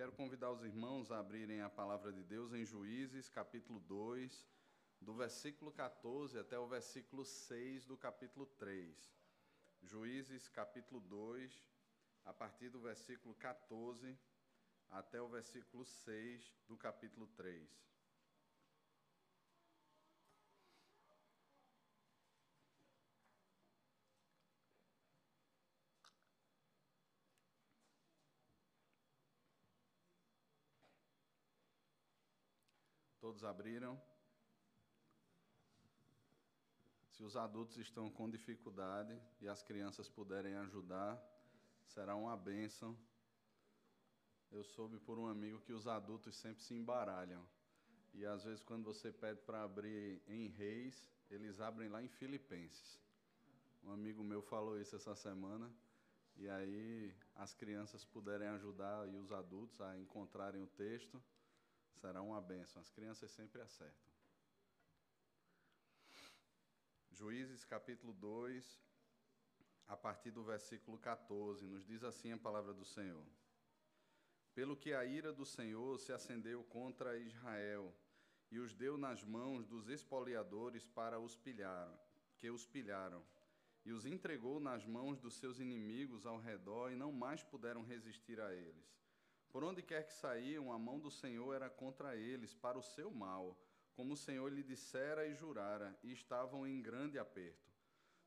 Quero convidar os irmãos a abrirem a palavra de Deus em Juízes, capítulo 2, do versículo 14 até o versículo 6 do capítulo 3. Juízes, capítulo 2, a partir do versículo 14 até o versículo 6 do capítulo 3. Todos abriram? Se os adultos estão com dificuldade e as crianças puderem ajudar, será uma bênção. Eu soube por um amigo que os adultos sempre se embaralham. E às vezes, quando você pede para abrir em Reis, eles abrem lá em Filipenses. Um amigo meu falou isso essa semana. E aí, as crianças puderem ajudar e os adultos a encontrarem o texto será uma bênção. As crianças sempre acertam. Juízes capítulo 2, a partir do versículo 14, nos diz assim a palavra do Senhor: Pelo que a ira do Senhor se acendeu contra Israel e os deu nas mãos dos espoliadores para os pilharam, que os pilharam, e os entregou nas mãos dos seus inimigos ao redor e não mais puderam resistir a eles. Por onde quer que saíam, a mão do Senhor era contra eles, para o seu mal, como o Senhor lhe dissera e jurara, e estavam em grande aperto.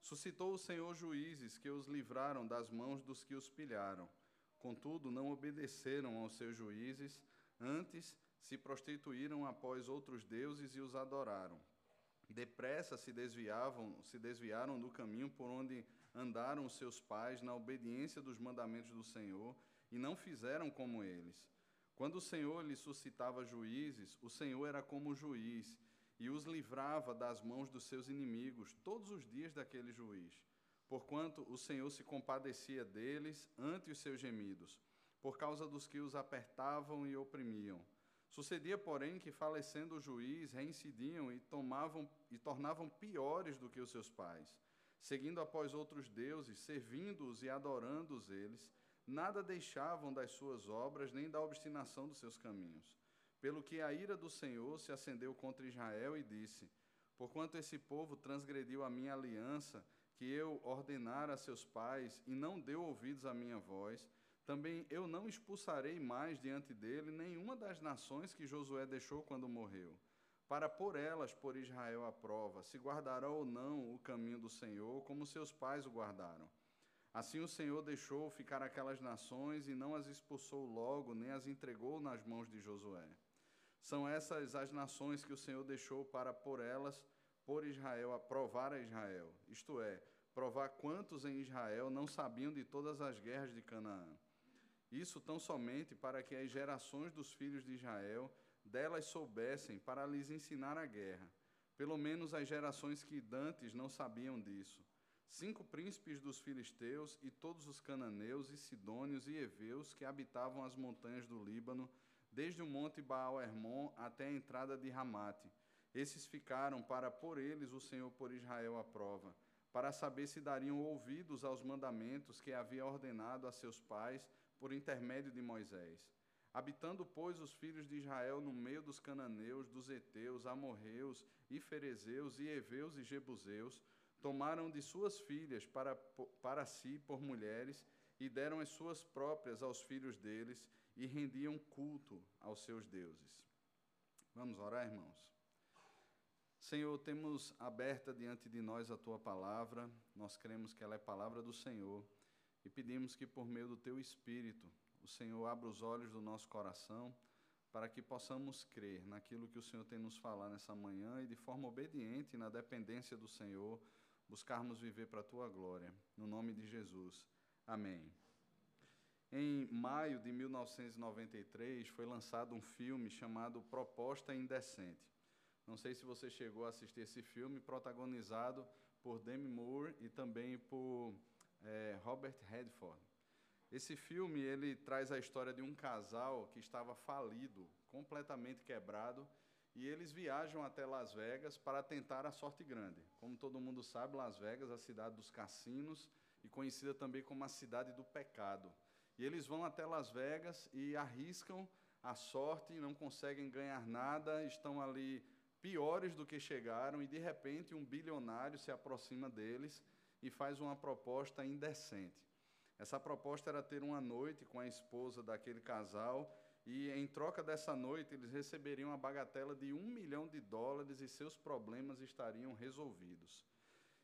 Suscitou o Senhor juízes que os livraram das mãos dos que os pilharam. Contudo, não obedeceram aos seus juízes, antes se prostituíram após outros deuses e os adoraram. Depressa se desviavam, se desviaram do caminho por onde andaram seus pais na obediência dos mandamentos do Senhor e não fizeram como eles. Quando o Senhor lhes suscitava juízes, o Senhor era como juiz e os livrava das mãos dos seus inimigos todos os dias daquele juiz. Porquanto o Senhor se compadecia deles ante os seus gemidos, por causa dos que os apertavam e oprimiam. Sucedia, porém, que falecendo o juiz, reincidiam e tomavam e tornavam piores do que os seus pais, seguindo após outros deuses, servindo-os e adorando-os eles, nada deixavam das suas obras, nem da obstinação dos seus caminhos. Pelo que a ira do Senhor se acendeu contra Israel e disse: Porquanto esse povo transgrediu a minha aliança, que eu ordenara a seus pais, e não deu ouvidos à minha voz, também eu não expulsarei mais diante dele nenhuma das nações que Josué deixou quando morreu, para por elas por Israel a prova, se guardará ou não o caminho do Senhor, como seus pais o guardaram. Assim o Senhor deixou ficar aquelas nações e não as expulsou logo, nem as entregou nas mãos de Josué. São essas as nações que o Senhor deixou para por elas, por Israel, a provar a Israel, isto é, provar quantos em Israel não sabiam de todas as guerras de Canaã. Isso tão somente para que as gerações dos filhos de Israel delas soubessem para lhes ensinar a guerra, pelo menos as gerações que dantes não sabiam disso cinco príncipes dos filisteus e todos os cananeus e sidônios e heveus que habitavam as montanhas do Líbano, desde o monte Baal-Hermon até a entrada de Ramate. Esses ficaram para por eles o Senhor por Israel à prova, para saber se dariam ouvidos aos mandamentos que havia ordenado a seus pais por intermédio de Moisés. Habitando, pois, os filhos de Israel no meio dos cananeus, dos heteus, amorreus, e ferezeus, e heveus e jebuseus, tomaram de suas filhas para, para si por mulheres e deram as suas próprias aos filhos deles e rendiam culto aos seus deuses. Vamos orar, irmãos? Senhor, temos aberta diante de nós a tua palavra, nós cremos que ela é palavra do Senhor e pedimos que, por meio do teu Espírito, o Senhor abra os olhos do nosso coração para que possamos crer naquilo que o Senhor tem nos falar nessa manhã e de forma obediente, na dependência do Senhor, buscarmos viver para a tua glória. No nome de Jesus. Amém. Em maio de 1993 foi lançado um filme chamado Proposta Indecente. Não sei se você chegou a assistir esse filme, protagonizado por Demi Moore e também por é, Robert Redford. Esse filme ele traz a história de um casal que estava falido, completamente quebrado, e eles viajam até Las Vegas para tentar a sorte grande. Como todo mundo sabe, Las Vegas é a cidade dos cassinos e conhecida também como a cidade do pecado. E eles vão até Las Vegas e arriscam a sorte, não conseguem ganhar nada, estão ali piores do que chegaram, e de repente um bilionário se aproxima deles e faz uma proposta indecente. Essa proposta era ter uma noite com a esposa daquele casal, e em troca dessa noite eles receberiam a bagatela de um milhão de dólares e seus problemas estariam resolvidos.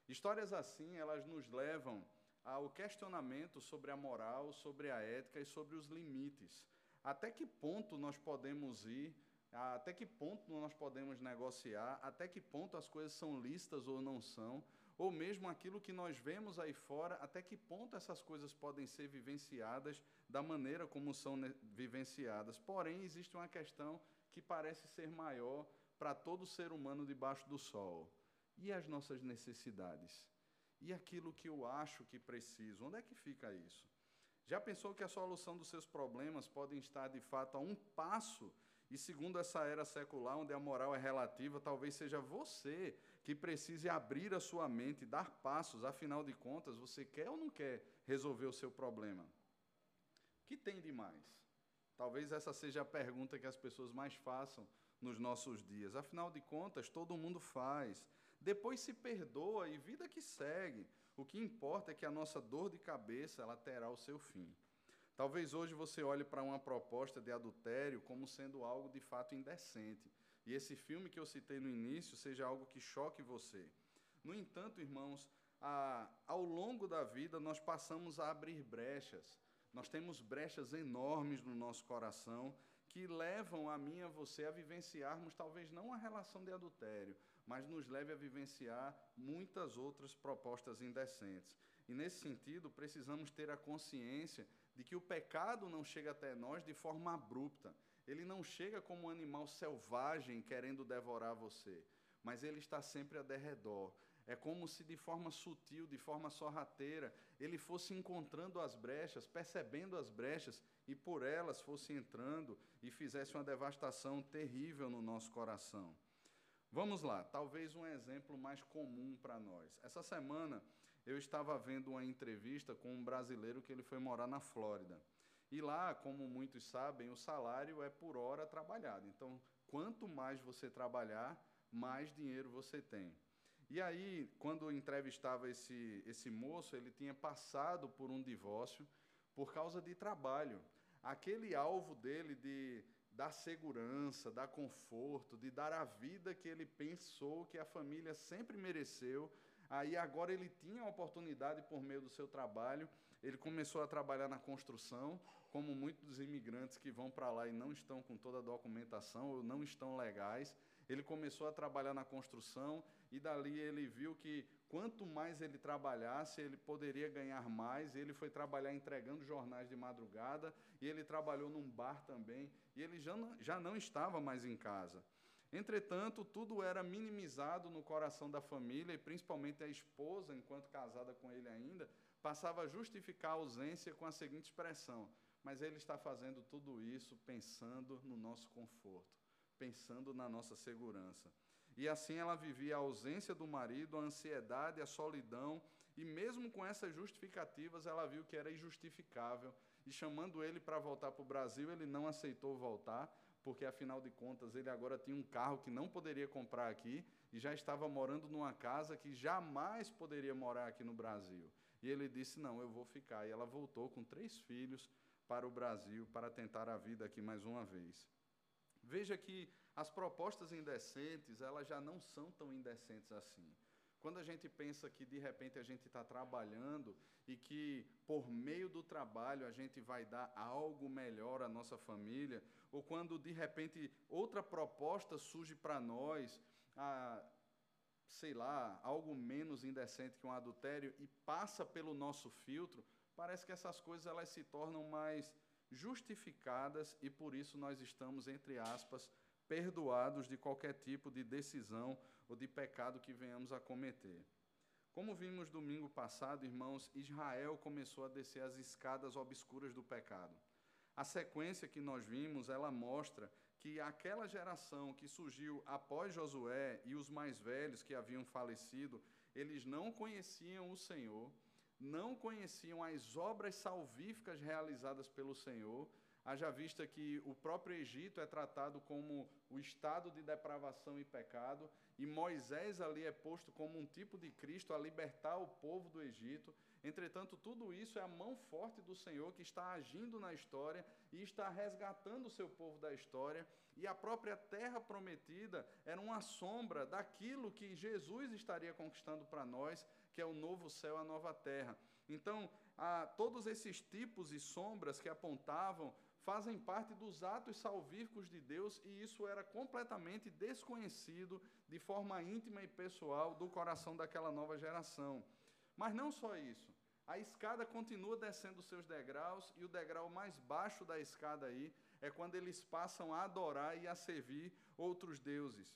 Histórias assim, elas nos levam ao questionamento sobre a moral, sobre a ética e sobre os limites. Até que ponto nós podemos ir até que ponto nós podemos negociar, até que ponto as coisas são listas ou não são, ou mesmo aquilo que nós vemos aí fora, até que ponto essas coisas podem ser vivenciadas da maneira como são vivenciadas. Porém, existe uma questão que parece ser maior para todo ser humano debaixo do sol. E as nossas necessidades? E aquilo que eu acho que preciso? Onde é que fica isso? Já pensou que a solução dos seus problemas podem estar de fato a um passo e segundo essa era secular, onde a moral é relativa, talvez seja você que precise abrir a sua mente, dar passos, afinal de contas, você quer ou não quer resolver o seu problema? O que tem de mais? Talvez essa seja a pergunta que as pessoas mais façam nos nossos dias. Afinal de contas, todo mundo faz. Depois se perdoa e vida que segue. O que importa é que a nossa dor de cabeça ela terá o seu fim. Talvez hoje você olhe para uma proposta de adultério como sendo algo de fato indecente. E esse filme que eu citei no início seja algo que choque você. No entanto, irmãos, a, ao longo da vida nós passamos a abrir brechas. Nós temos brechas enormes no nosso coração que levam a mim e a você a vivenciarmos talvez não a relação de adultério, mas nos leve a vivenciar muitas outras propostas indecentes. E nesse sentido, precisamos ter a consciência de que o pecado não chega até nós de forma abrupta. Ele não chega como um animal selvagem querendo devorar você, mas ele está sempre a derredor. É como se de forma sutil, de forma sorrateira, ele fosse encontrando as brechas, percebendo as brechas e por elas fosse entrando e fizesse uma devastação terrível no nosso coração. Vamos lá, talvez um exemplo mais comum para nós. Essa semana eu estava vendo uma entrevista com um brasileiro que ele foi morar na Flórida. E lá, como muitos sabem, o salário é por hora trabalhada. Então, quanto mais você trabalhar, mais dinheiro você tem. E aí, quando entrevistava esse, esse moço, ele tinha passado por um divórcio por causa de trabalho. Aquele alvo dele de dar segurança, dar conforto, de dar a vida que ele pensou que a família sempre mereceu, Aí agora ele tinha a oportunidade por meio do seu trabalho, ele começou a trabalhar na construção, como muitos imigrantes que vão para lá e não estão com toda a documentação ou não estão legais. Ele começou a trabalhar na construção e dali ele viu que quanto mais ele trabalhasse, ele poderia ganhar mais. Ele foi trabalhar entregando jornais de madrugada e ele trabalhou num bar também. E ele já não, já não estava mais em casa. Entretanto, tudo era minimizado no coração da família e principalmente a esposa, enquanto casada com ele ainda, passava a justificar a ausência com a seguinte expressão: Mas ele está fazendo tudo isso pensando no nosso conforto, pensando na nossa segurança. E assim ela vivia a ausência do marido, a ansiedade, a solidão, e mesmo com essas justificativas, ela viu que era injustificável. E chamando ele para voltar para o Brasil, ele não aceitou voltar, porque afinal de contas ele agora tinha um carro que não poderia comprar aqui e já estava morando numa casa que jamais poderia morar aqui no Brasil. E ele disse: Não, eu vou ficar. E ela voltou com três filhos para o Brasil para tentar a vida aqui mais uma vez. Veja que as propostas indecentes, elas já não são tão indecentes assim. Quando a gente pensa que de repente a gente está trabalhando e que por meio do trabalho a gente vai dar algo melhor à nossa família, ou quando de repente outra proposta surge para nós, ah, sei lá, algo menos indecente que um adultério e passa pelo nosso filtro, parece que essas coisas elas se tornam mais justificadas e por isso nós estamos entre aspas perdoados de qualquer tipo de decisão ou de pecado que venhamos a cometer. Como vimos domingo passado, irmãos, Israel começou a descer as escadas obscuras do pecado. A sequência que nós vimos, ela mostra que aquela geração que surgiu após Josué e os mais velhos que haviam falecido, eles não conheciam o Senhor, não conheciam as obras salvíficas realizadas pelo Senhor, haja vista que o próprio Egito é tratado como o estado de depravação e pecado, e Moisés ali é posto como um tipo de Cristo a libertar o povo do Egito. Entretanto, tudo isso é a mão forte do Senhor que está agindo na história e está resgatando o seu povo da história. E a própria terra prometida era uma sombra daquilo que Jesus estaria conquistando para nós, que é o novo céu, a nova terra. Então, todos esses tipos e sombras que apontavam fazem parte dos atos salvíficos de Deus e isso era completamente desconhecido de forma íntima e pessoal do coração daquela nova geração. Mas não só isso. A escada continua descendo seus degraus e o degrau mais baixo da escada aí é quando eles passam a adorar e a servir outros deuses.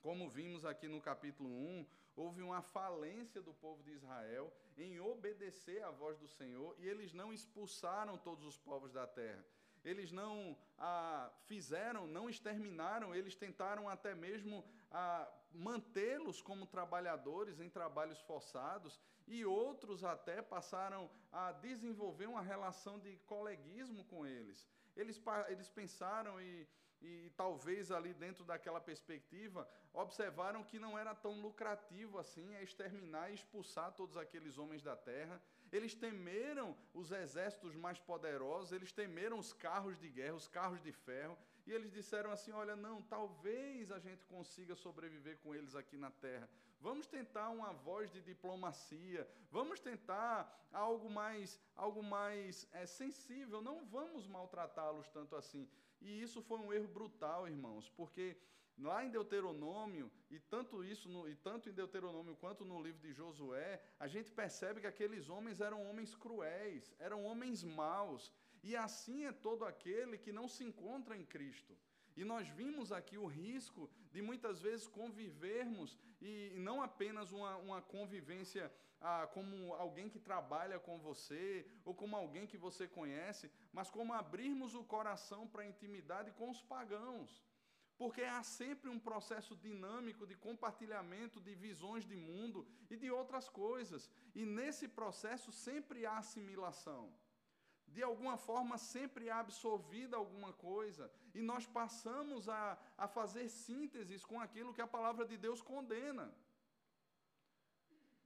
Como vimos aqui no capítulo 1, houve uma falência do povo de Israel em obedecer à voz do Senhor e eles não expulsaram todos os povos da terra. Eles não ah, fizeram, não exterminaram, eles tentaram até mesmo ah, mantê-los como trabalhadores em trabalhos forçados e outros até passaram a desenvolver uma relação de coleguismo com eles. Eles, eles pensaram e, e talvez ali dentro daquela perspectiva observaram que não era tão lucrativo assim exterminar e expulsar todos aqueles homens da terra. Eles temeram os exércitos mais poderosos, eles temeram os carros de guerra, os carros de ferro, e eles disseram assim: Olha, não, talvez a gente consiga sobreviver com eles aqui na terra. Vamos tentar uma voz de diplomacia, vamos tentar algo mais, algo mais é, sensível, não vamos maltratá-los tanto assim. E isso foi um erro brutal, irmãos, porque lá em Deuteronômio, e tanto isso no, e tanto em Deuteronômio quanto no livro de Josué, a gente percebe que aqueles homens eram homens cruéis, eram homens maus, e assim é todo aquele que não se encontra em Cristo. E nós vimos aqui o risco de muitas vezes convivermos, e não apenas uma, uma convivência ah, como alguém que trabalha com você, ou como alguém que você conhece, mas como abrirmos o coração para a intimidade com os pagãos. Porque há sempre um processo dinâmico de compartilhamento de visões de mundo e de outras coisas. E nesse processo sempre há assimilação de alguma forma sempre é absorvida alguma coisa, e nós passamos a, a fazer sínteses com aquilo que a palavra de Deus condena.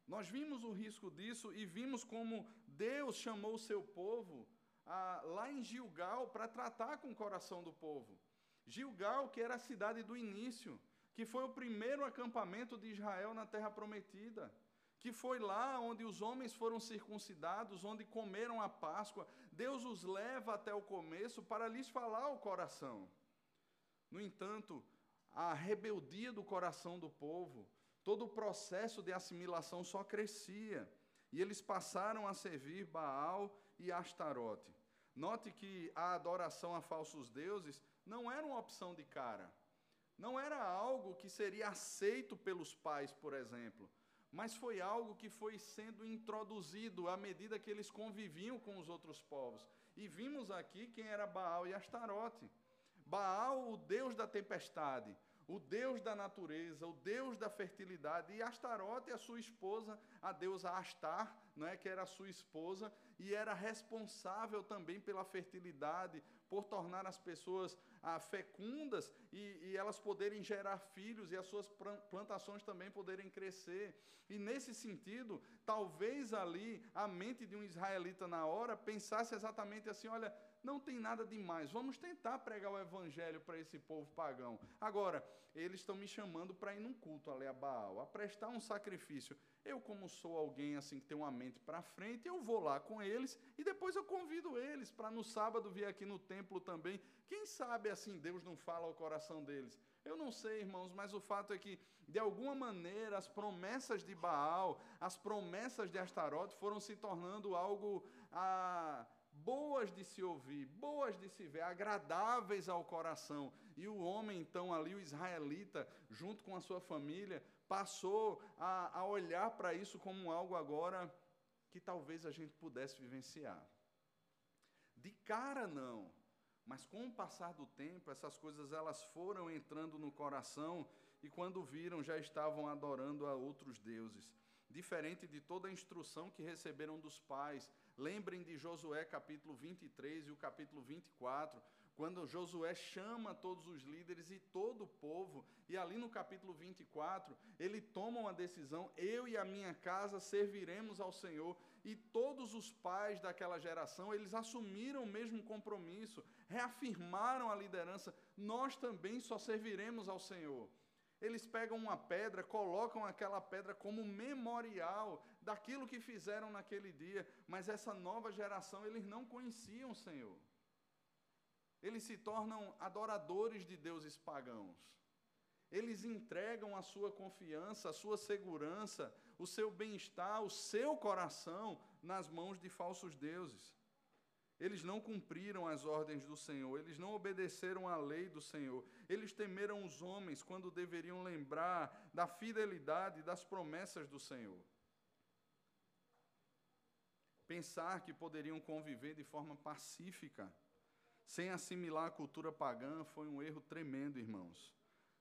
Nós vimos o risco disso e vimos como Deus chamou o seu povo a, lá em Gilgal para tratar com o coração do povo. Gilgal, que era a cidade do início, que foi o primeiro acampamento de Israel na terra prometida que foi lá onde os homens foram circuncidados, onde comeram a Páscoa. Deus os leva até o começo para lhes falar o coração. No entanto, a rebeldia do coração do povo, todo o processo de assimilação só crescia. E eles passaram a servir Baal e Astarote. Note que a adoração a falsos deuses não era uma opção de cara. Não era algo que seria aceito pelos pais, por exemplo mas foi algo que foi sendo introduzido à medida que eles conviviam com os outros povos. E vimos aqui quem era Baal e Astarote. Baal, o deus da tempestade, o deus da natureza, o deus da fertilidade, e Astarote, a sua esposa, a deusa Astar, não é que era a sua esposa, e era responsável também pela fertilidade, por tornar as pessoas ah, fecundas e, e, elas poderem gerar filhos e as suas plantações também poderem crescer. E nesse sentido, talvez ali a mente de um israelita na hora pensasse exatamente assim: olha, não tem nada demais, vamos tentar pregar o evangelho para esse povo pagão. Agora, eles estão me chamando para ir num culto ali a Baal, a prestar um sacrifício. Eu, como sou alguém assim que tem uma mente para frente, eu vou lá com eles e depois eu convido eles para no sábado vir aqui no templo também. Quem sabe assim Deus não fala ao coração deles? Eu não sei, irmãos, mas o fato é que, de alguma maneira, as promessas de Baal, as promessas de Astarote foram se tornando algo ah, boas de se ouvir, boas de se ver, agradáveis ao coração. E o homem, então, ali, o israelita, junto com a sua família, passou a, a olhar para isso como algo agora que talvez a gente pudesse vivenciar. De cara não, mas com o passar do tempo, essas coisas elas foram entrando no coração e quando viram já estavam adorando a outros deuses. diferente de toda a instrução que receberam dos pais. Lembrem de Josué capítulo 23 e o capítulo 24, quando Josué chama todos os líderes e todo o povo, e ali no capítulo 24, ele toma uma decisão: eu e a minha casa serviremos ao Senhor. E todos os pais daquela geração, eles assumiram o mesmo compromisso, reafirmaram a liderança: nós também só serviremos ao Senhor. Eles pegam uma pedra, colocam aquela pedra como memorial daquilo que fizeram naquele dia, mas essa nova geração, eles não conheciam o Senhor. Eles se tornam adoradores de deuses pagãos. Eles entregam a sua confiança, a sua segurança, o seu bem-estar, o seu coração nas mãos de falsos deuses. Eles não cumpriram as ordens do Senhor, eles não obedeceram à lei do Senhor, eles temeram os homens quando deveriam lembrar da fidelidade das promessas do Senhor. Pensar que poderiam conviver de forma pacífica, sem assimilar a cultura pagã, foi um erro tremendo, irmãos.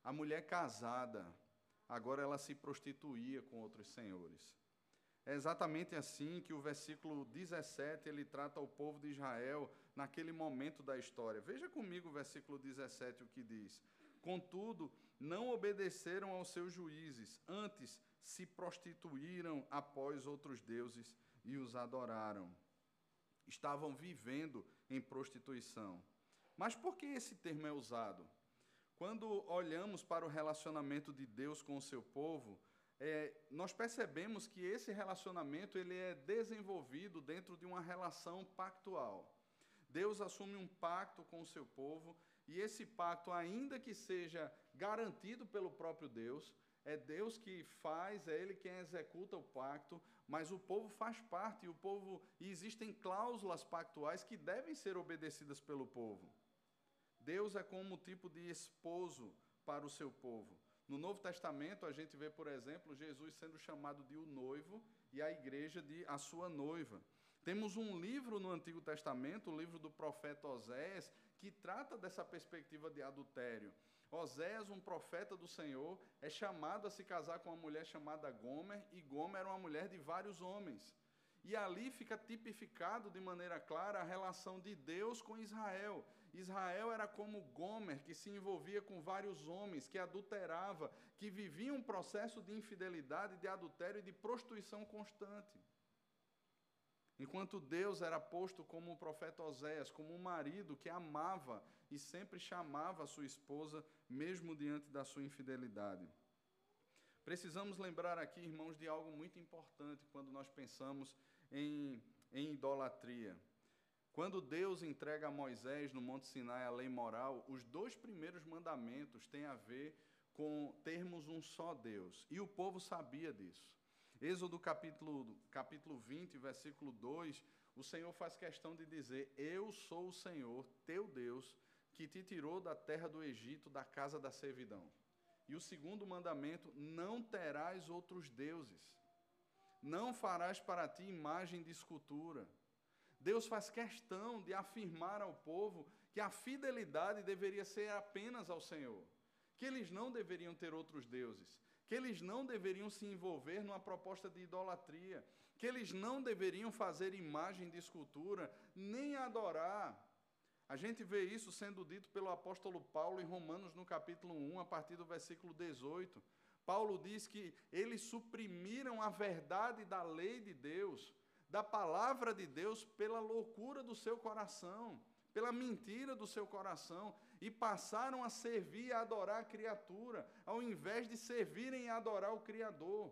A mulher casada, agora ela se prostituía com outros senhores. É exatamente assim que o versículo 17 ele trata o povo de Israel naquele momento da história. Veja comigo o versículo 17 o que diz: Contudo, não obedeceram aos seus juízes, antes se prostituíram após outros deuses e os adoraram. Estavam vivendo em prostituição. Mas por que esse termo é usado? Quando olhamos para o relacionamento de Deus com o seu povo, é, nós percebemos que esse relacionamento ele é desenvolvido dentro de uma relação pactual. Deus assume um pacto com o seu povo e esse pacto, ainda que seja garantido pelo próprio Deus, é Deus que faz, é Ele quem executa o pacto, mas o povo faz parte e o povo e existem cláusulas pactuais que devem ser obedecidas pelo povo. Deus é como tipo de esposo para o seu povo. No Novo Testamento, a gente vê, por exemplo, Jesus sendo chamado de o noivo e a igreja de a sua noiva. Temos um livro no Antigo Testamento, o livro do profeta Oséias, que trata dessa perspectiva de adultério. Oséias, um profeta do Senhor, é chamado a se casar com uma mulher chamada Gomer, e Gomer era uma mulher de vários homens. E ali fica tipificado de maneira clara a relação de Deus com Israel. Israel era como Gomer, que se envolvia com vários homens, que adulterava, que vivia um processo de infidelidade, de adultério e de prostituição constante. Enquanto Deus era posto como o profeta Oséias, como um marido que amava e sempre chamava a sua esposa, mesmo diante da sua infidelidade. Precisamos lembrar aqui, irmãos, de algo muito importante quando nós pensamos em, em idolatria. Quando Deus entrega a Moisés no Monte Sinai a lei moral, os dois primeiros mandamentos têm a ver com termos um só Deus. E o povo sabia disso. Êxodo capítulo, capítulo 20, versículo 2, o Senhor faz questão de dizer: Eu sou o Senhor, teu Deus, que te tirou da terra do Egito, da casa da servidão. E o segundo mandamento: Não terás outros deuses. Não farás para ti imagem de escultura. Deus faz questão de afirmar ao povo que a fidelidade deveria ser apenas ao Senhor, que eles não deveriam ter outros deuses, que eles não deveriam se envolver numa proposta de idolatria, que eles não deveriam fazer imagem de escultura, nem adorar. A gente vê isso sendo dito pelo apóstolo Paulo em Romanos, no capítulo 1, a partir do versículo 18. Paulo diz que eles suprimiram a verdade da lei de Deus da palavra de Deus pela loucura do seu coração, pela mentira do seu coração, e passaram a servir e adorar a criatura, ao invés de servirem e adorar o Criador.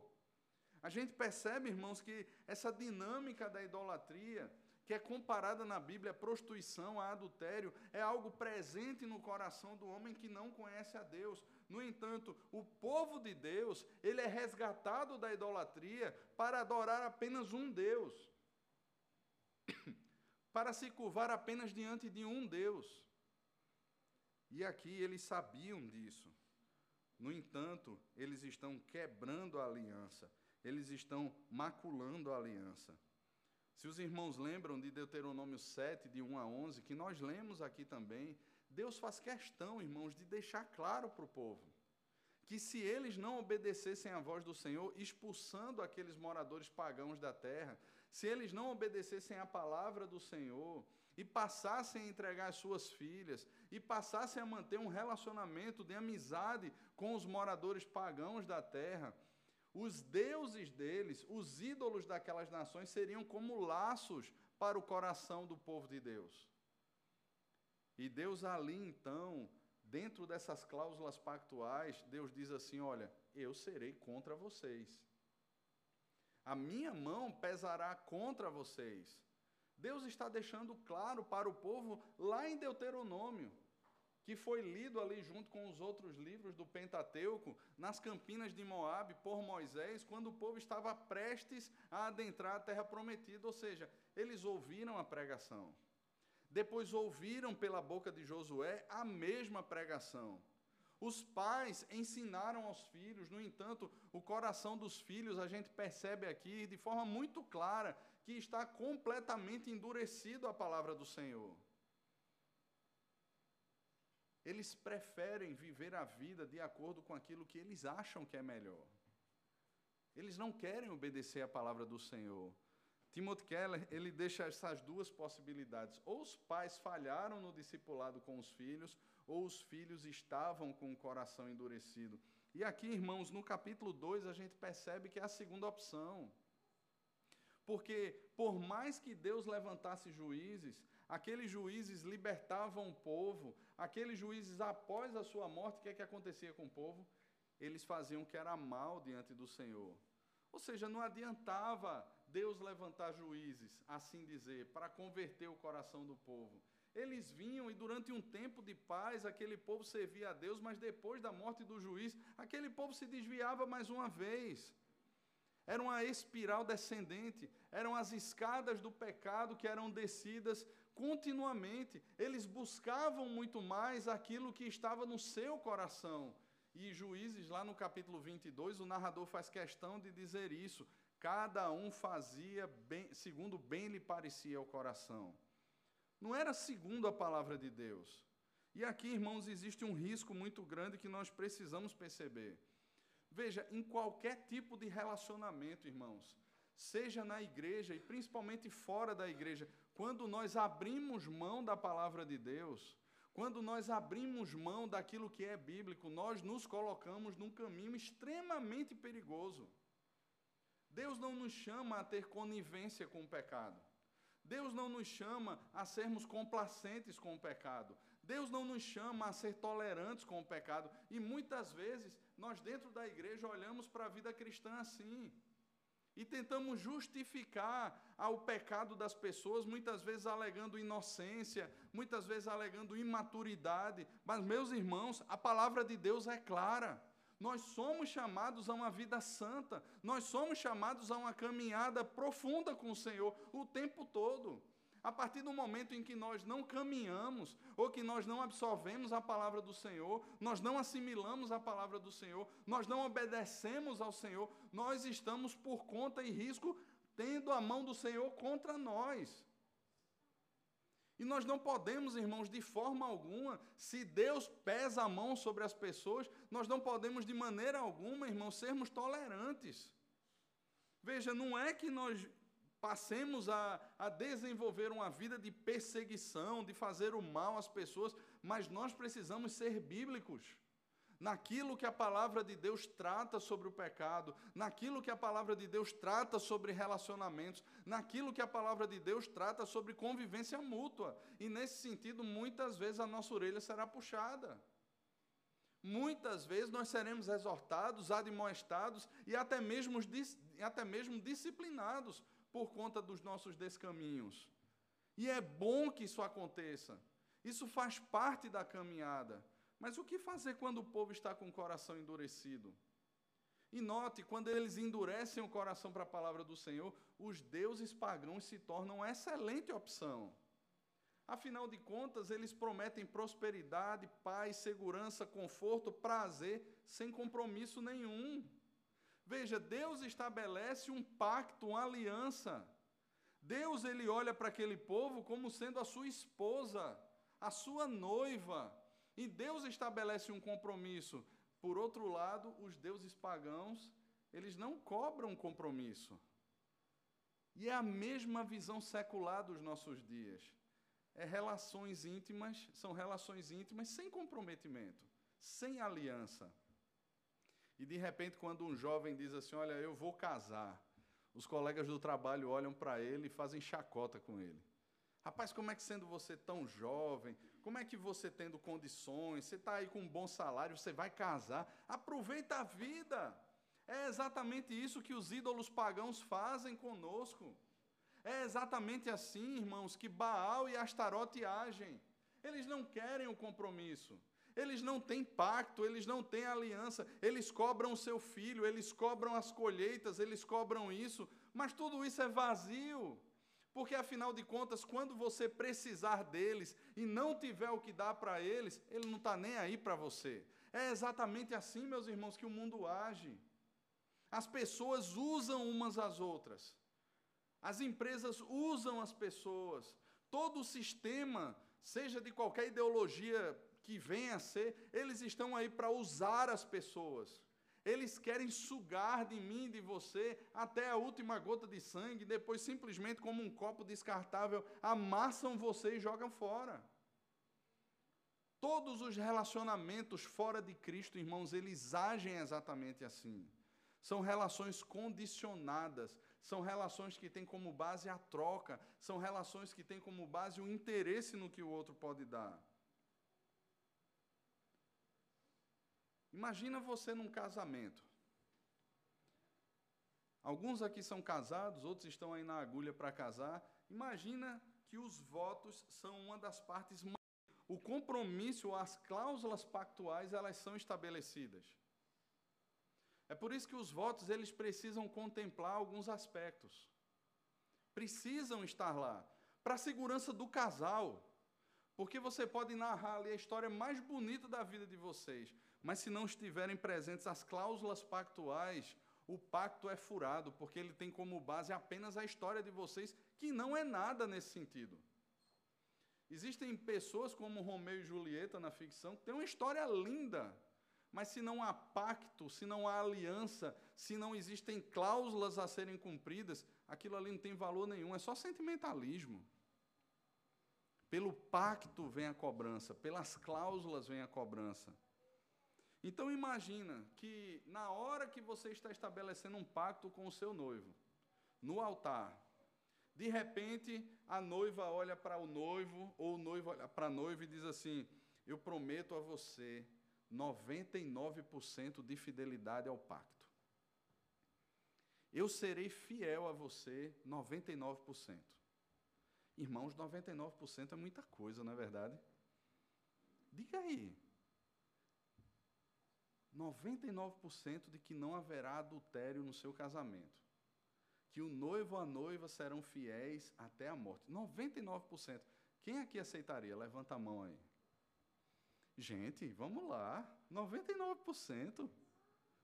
A gente percebe, irmãos, que essa dinâmica da idolatria, que é comparada na Bíblia à prostituição, a adultério, é algo presente no coração do homem que não conhece a Deus. No entanto, o povo de Deus, ele é resgatado da idolatria para adorar apenas um Deus. Para se curvar apenas diante de um Deus. E aqui eles sabiam disso. No entanto, eles estão quebrando a aliança, eles estão maculando a aliança. Se os irmãos lembram de Deuteronômio 7, de 1 a 11, que nós lemos aqui também, Deus faz questão, irmãos, de deixar claro para o povo que se eles não obedecessem à voz do Senhor, expulsando aqueles moradores pagãos da terra, se eles não obedecessem à palavra do Senhor e passassem a entregar as suas filhas e passassem a manter um relacionamento de amizade com os moradores pagãos da terra, os deuses deles, os ídolos daquelas nações seriam como laços para o coração do povo de Deus. E Deus ali então dentro dessas cláusulas pactuais, Deus diz assim: olha, eu serei contra vocês. A minha mão pesará contra vocês. Deus está deixando claro para o povo lá em Deuteronômio, que foi lido ali junto com os outros livros do Pentateuco, nas campinas de Moabe por Moisés, quando o povo estava prestes a adentrar a terra prometida, ou seja, eles ouviram a pregação. Depois ouviram pela boca de Josué a mesma pregação. Os pais ensinaram aos filhos, no entanto, o coração dos filhos, a gente percebe aqui de forma muito clara que está completamente endurecido a palavra do Senhor. Eles preferem viver a vida de acordo com aquilo que eles acham que é melhor. Eles não querem obedecer a palavra do Senhor. Timothy Keller, ele deixa essas duas possibilidades. Ou os pais falharam no discipulado com os filhos, ou os filhos estavam com o coração endurecido. E aqui, irmãos, no capítulo 2, a gente percebe que é a segunda opção. Porque, por mais que Deus levantasse juízes, aqueles juízes libertavam o povo, aqueles juízes, após a sua morte, o que é que acontecia com o povo? Eles faziam o que era mal diante do Senhor. Ou seja, não adiantava Deus levantar juízes, assim dizer, para converter o coração do povo. Eles vinham e durante um tempo de paz aquele povo servia a Deus, mas depois da morte do juiz, aquele povo se desviava mais uma vez. Era uma espiral descendente, eram as escadas do pecado que eram descidas continuamente. Eles buscavam muito mais aquilo que estava no seu coração. E Juízes, lá no capítulo 22, o narrador faz questão de dizer isso. Cada um fazia bem, segundo bem lhe parecia ao coração. Não era segundo a palavra de Deus. E aqui, irmãos, existe um risco muito grande que nós precisamos perceber. Veja, em qualquer tipo de relacionamento, irmãos, seja na igreja e principalmente fora da igreja, quando nós abrimos mão da palavra de Deus, quando nós abrimos mão daquilo que é bíblico, nós nos colocamos num caminho extremamente perigoso. Deus não nos chama a ter conivência com o pecado. Deus não nos chama a sermos complacentes com o pecado. Deus não nos chama a ser tolerantes com o pecado. E muitas vezes nós, dentro da igreja, olhamos para a vida cristã assim. E tentamos justificar ao pecado das pessoas, muitas vezes alegando inocência, muitas vezes alegando imaturidade. Mas, meus irmãos, a palavra de Deus é clara. Nós somos chamados a uma vida santa, nós somos chamados a uma caminhada profunda com o Senhor o tempo todo. A partir do momento em que nós não caminhamos, ou que nós não absorvemos a palavra do Senhor, nós não assimilamos a palavra do Senhor, nós não obedecemos ao Senhor, nós estamos por conta e risco tendo a mão do Senhor contra nós. E nós não podemos, irmãos, de forma alguma, se Deus pesa a mão sobre as pessoas, nós não podemos de maneira alguma, irmãos, sermos tolerantes. Veja, não é que nós passemos a, a desenvolver uma vida de perseguição, de fazer o mal às pessoas, mas nós precisamos ser bíblicos naquilo que a palavra de Deus trata sobre o pecado, naquilo que a palavra de Deus trata sobre relacionamentos, naquilo que a palavra de Deus trata sobre convivência mútua. E nesse sentido, muitas vezes a nossa orelha será puxada. Muitas vezes nós seremos exortados, admoestados e até mesmo, até mesmo disciplinados por conta dos nossos descaminhos. E é bom que isso aconteça. Isso faz parte da caminhada. Mas o que fazer quando o povo está com o coração endurecido? E note, quando eles endurecem o coração para a palavra do Senhor, os deuses pagãos se tornam uma excelente opção. Afinal de contas, eles prometem prosperidade, paz, segurança, conforto, prazer, sem compromisso nenhum. Veja, Deus estabelece um pacto, uma aliança. Deus ele olha para aquele povo como sendo a sua esposa, a sua noiva. E Deus estabelece um compromisso Por outro lado, os deuses pagãos, eles não cobram compromisso. E é a mesma visão secular dos nossos dias. É relações íntimas, são relações íntimas sem comprometimento, sem aliança. E de repente, quando um jovem diz assim: Olha, eu vou casar, os colegas do trabalho olham para ele e fazem chacota com ele. Rapaz, como é que sendo você tão jovem, como é que você tendo condições, você está aí com um bom salário, você vai casar, aproveita a vida. É exatamente isso que os ídolos pagãos fazem conosco. É exatamente assim, irmãos, que Baal e Astarote agem. Eles não querem o compromisso. Eles não têm pacto, eles não têm aliança. Eles cobram o seu filho, eles cobram as colheitas, eles cobram isso, mas tudo isso é vazio. Porque afinal de contas, quando você precisar deles e não tiver o que dar para eles, ele não está nem aí para você. É exatamente assim, meus irmãos, que o mundo age. As pessoas usam umas às outras. As empresas usam as pessoas. Todo o sistema, seja de qualquer ideologia que venha a ser, eles estão aí para usar as pessoas. Eles querem sugar de mim, de você, até a última gota de sangue, depois simplesmente como um copo descartável, amassam você e jogam fora. Todos os relacionamentos fora de Cristo, irmãos, eles agem exatamente assim. São relações condicionadas, são relações que têm como base a troca, são relações que têm como base o interesse no que o outro pode dar. Imagina você num casamento. Alguns aqui são casados, outros estão aí na agulha para casar. Imagina que os votos são uma das partes mais. O compromisso, as cláusulas pactuais, elas são estabelecidas. É por isso que os votos eles precisam contemplar alguns aspectos. Precisam estar lá para a segurança do casal. Porque você pode narrar ali a história mais bonita da vida de vocês, mas se não estiverem presentes as cláusulas pactuais, o pacto é furado, porque ele tem como base apenas a história de vocês, que não é nada nesse sentido. Existem pessoas como Romeu e Julieta na ficção que têm uma história linda, mas se não há pacto, se não há aliança, se não existem cláusulas a serem cumpridas, aquilo ali não tem valor nenhum, é só sentimentalismo. Pelo pacto vem a cobrança, pelas cláusulas vem a cobrança. Então imagina que na hora que você está estabelecendo um pacto com o seu noivo, no altar, de repente a noiva olha para o noivo, ou o noivo olha para a noiva e diz assim: Eu prometo a você 99% de fidelidade ao pacto. Eu serei fiel a você 99%. Irmãos, 99% é muita coisa, não é verdade? Diga aí. 99% de que não haverá adultério no seu casamento. Que o noivo ou a noiva serão fiéis até a morte. 99%. Quem aqui aceitaria? Levanta a mão aí. Gente, vamos lá, 99%.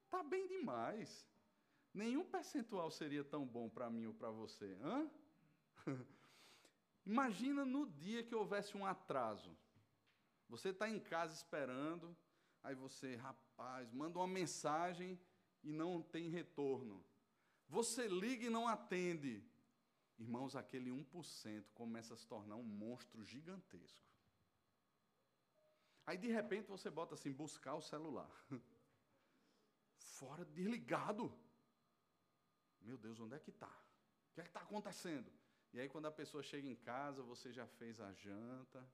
Tá bem demais. Nenhum percentual seria tão bom para mim ou para você, hã? Imagina no dia que houvesse um atraso. Você está em casa esperando, aí você, rapaz, manda uma mensagem e não tem retorno. Você liga e não atende. Irmãos, aquele 1% começa a se tornar um monstro gigantesco. Aí de repente você bota assim, buscar o celular. Fora, desligado. Meu Deus, onde é que está? O que é que está acontecendo? E aí quando a pessoa chega em casa, você já fez a janta,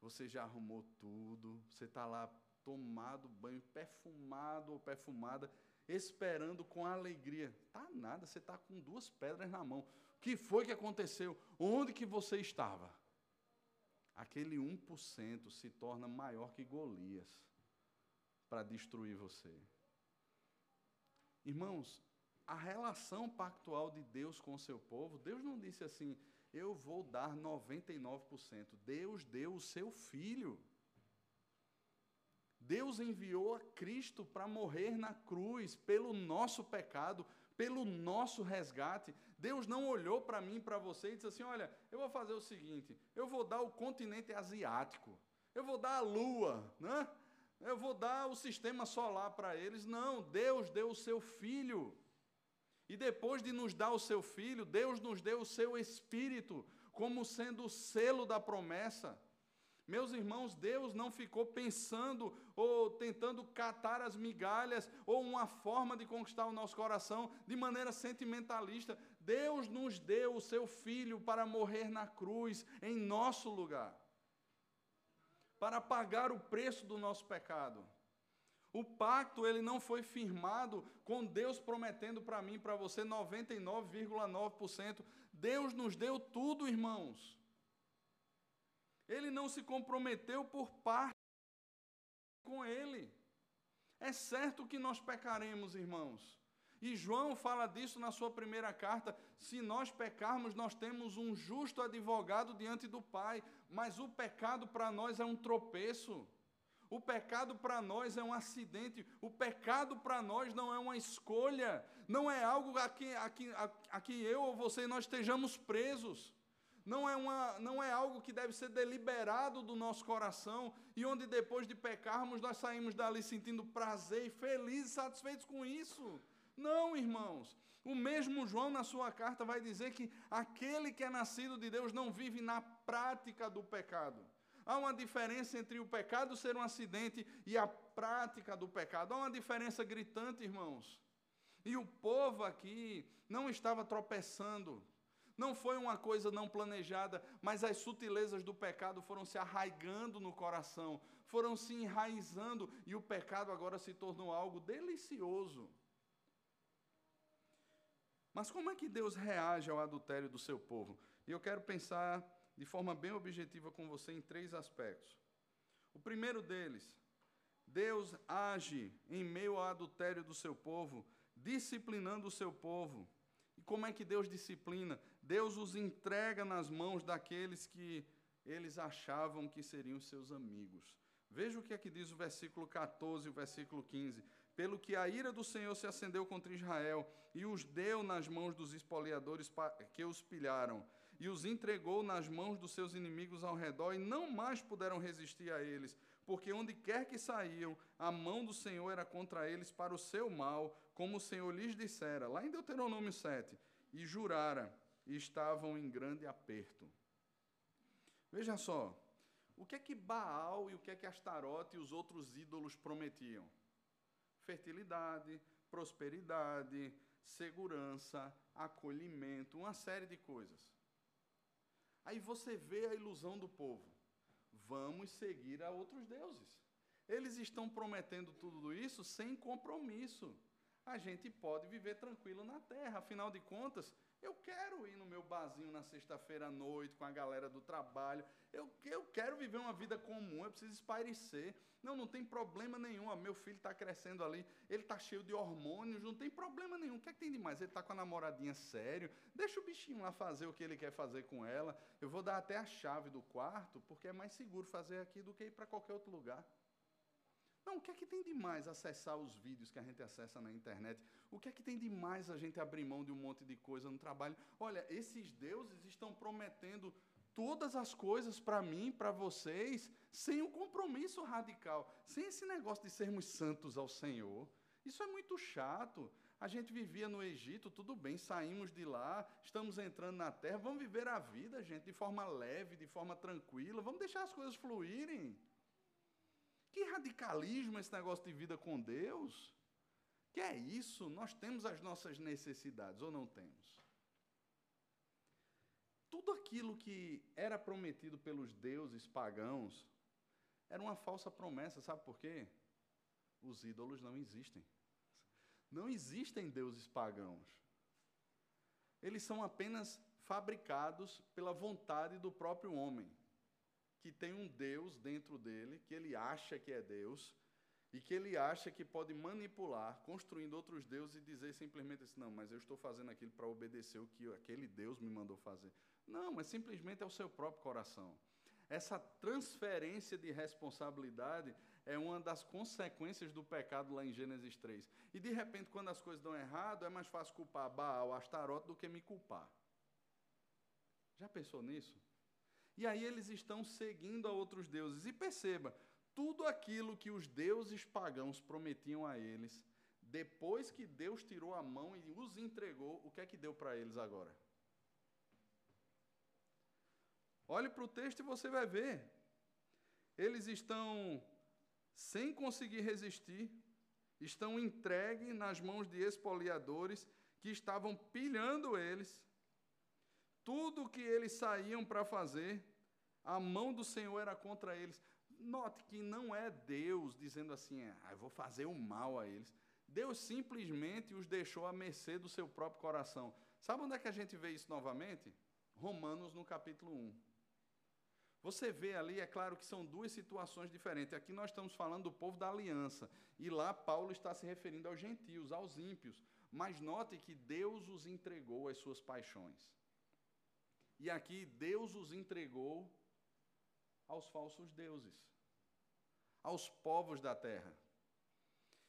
você já arrumou tudo, você está lá tomado banho, perfumado ou perfumada, esperando com alegria. Tá nada, você está com duas pedras na mão. O que foi que aconteceu? Onde que você estava? aquele 1% se torna maior que Golias para destruir você. Irmãos, a relação pactual de Deus com o seu povo, Deus não disse assim, eu vou dar 99%. Deus deu o seu filho. Deus enviou a Cristo para morrer na cruz pelo nosso pecado, pelo nosso resgate. Deus não olhou para mim, para você e disse assim: Olha, eu vou fazer o seguinte, eu vou dar o continente asiático, eu vou dar a lua, né? Eu vou dar o sistema solar para eles. Não, Deus deu o seu filho. E depois de nos dar o seu filho, Deus nos deu o seu espírito como sendo o selo da promessa. Meus irmãos, Deus não ficou pensando ou tentando catar as migalhas ou uma forma de conquistar o nosso coração de maneira sentimentalista. Deus nos deu o seu filho para morrer na cruz em nosso lugar, para pagar o preço do nosso pecado. O pacto ele não foi firmado com Deus prometendo para mim, para você 99,9%. Deus nos deu tudo, irmãos. Ele não se comprometeu por parte com ele. É certo que nós pecaremos, irmãos. E João fala disso na sua primeira carta. Se nós pecarmos, nós temos um justo advogado diante do Pai. Mas o pecado para nós é um tropeço. O pecado para nós é um acidente. O pecado para nós não é uma escolha. Não é algo a que, a, que, a, a que eu ou você nós estejamos presos não é, uma, não é algo que deve ser deliberado do nosso coração e onde depois de pecarmos nós saímos dali sentindo prazer e felizes, satisfeitos com isso. Não, irmãos. O mesmo João, na sua carta, vai dizer que aquele que é nascido de Deus não vive na prática do pecado. Há uma diferença entre o pecado ser um acidente e a prática do pecado. Há uma diferença gritante, irmãos. E o povo aqui não estava tropeçando não foi uma coisa não planejada, mas as sutilezas do pecado foram se arraigando no coração, foram se enraizando e o pecado agora se tornou algo delicioso. Mas como é que Deus reage ao adultério do seu povo? E eu quero pensar de forma bem objetiva com você em três aspectos. O primeiro deles, Deus age em meio ao adultério do seu povo, disciplinando o seu povo. E como é que Deus disciplina? Deus os entrega nas mãos daqueles que eles achavam que seriam seus amigos. Veja o que é que diz o versículo 14 e o versículo 15. Pelo que a ira do Senhor se acendeu contra Israel e os deu nas mãos dos espoliadores que os pilharam, e os entregou nas mãos dos seus inimigos ao redor, e não mais puderam resistir a eles, porque onde quer que saíam, a mão do Senhor era contra eles para o seu mal, como o Senhor lhes dissera, lá em Deuteronômio 7, e jurara e estavam em grande aperto. Veja só, o que é que Baal e o que é que Astarote e os outros ídolos prometiam? Fertilidade, prosperidade, segurança, acolhimento, uma série de coisas. Aí você vê a ilusão do povo. Vamos seguir a outros deuses. Eles estão prometendo tudo isso sem compromisso. A gente pode viver tranquilo na terra, afinal de contas, eu quero ir no meu barzinho na sexta-feira à noite com a galera do trabalho. Eu, eu quero viver uma vida comum, eu preciso espairecer. Não, não tem problema nenhum. Meu filho está crescendo ali, ele está cheio de hormônios, não tem problema nenhum. O que é que tem de mais? Ele está com a namoradinha sério. Deixa o bichinho lá fazer o que ele quer fazer com ela. Eu vou dar até a chave do quarto, porque é mais seguro fazer aqui do que ir para qualquer outro lugar. Não, o que é que tem de mais acessar os vídeos que a gente acessa na internet? O que é que tem de mais a gente abrir mão de um monte de coisa no trabalho? Olha, esses deuses estão prometendo todas as coisas para mim, para vocês, sem um compromisso radical, sem esse negócio de sermos santos ao Senhor. Isso é muito chato. A gente vivia no Egito, tudo bem, saímos de lá, estamos entrando na terra, vamos viver a vida, gente, de forma leve, de forma tranquila, vamos deixar as coisas fluírem. Que radicalismo esse negócio de vida com Deus? Que é isso? Nós temos as nossas necessidades ou não temos? Tudo aquilo que era prometido pelos deuses pagãos era uma falsa promessa, sabe por quê? Os ídolos não existem. Não existem deuses pagãos. Eles são apenas fabricados pela vontade do próprio homem que tem um Deus dentro dele, que ele acha que é Deus, e que ele acha que pode manipular, construindo outros deuses e dizer simplesmente assim: não, mas eu estou fazendo aquilo para obedecer o que aquele Deus me mandou fazer. Não, mas simplesmente é o seu próprio coração. Essa transferência de responsabilidade é uma das consequências do pecado lá em Gênesis 3. E de repente, quando as coisas dão errado, é mais fácil culpar Baal, Astarote, do que me culpar. Já pensou nisso? E aí eles estão seguindo a outros deuses. E perceba, tudo aquilo que os deuses pagãos prometiam a eles, depois que Deus tirou a mão e os entregou, o que é que deu para eles agora? Olhe para o texto e você vai ver. Eles estão sem conseguir resistir, estão entregues nas mãos de espoliadores que estavam pilhando eles. Tudo que eles saíam para fazer, a mão do Senhor era contra eles. Note que não é Deus dizendo assim, ah, eu vou fazer o mal a eles. Deus simplesmente os deixou à mercê do seu próprio coração. Sabe onde é que a gente vê isso novamente? Romanos no capítulo 1. Você vê ali, é claro que são duas situações diferentes. Aqui nós estamos falando do povo da aliança, e lá Paulo está se referindo aos gentios, aos ímpios. Mas note que Deus os entregou às suas paixões. E aqui Deus os entregou aos falsos deuses, aos povos da terra.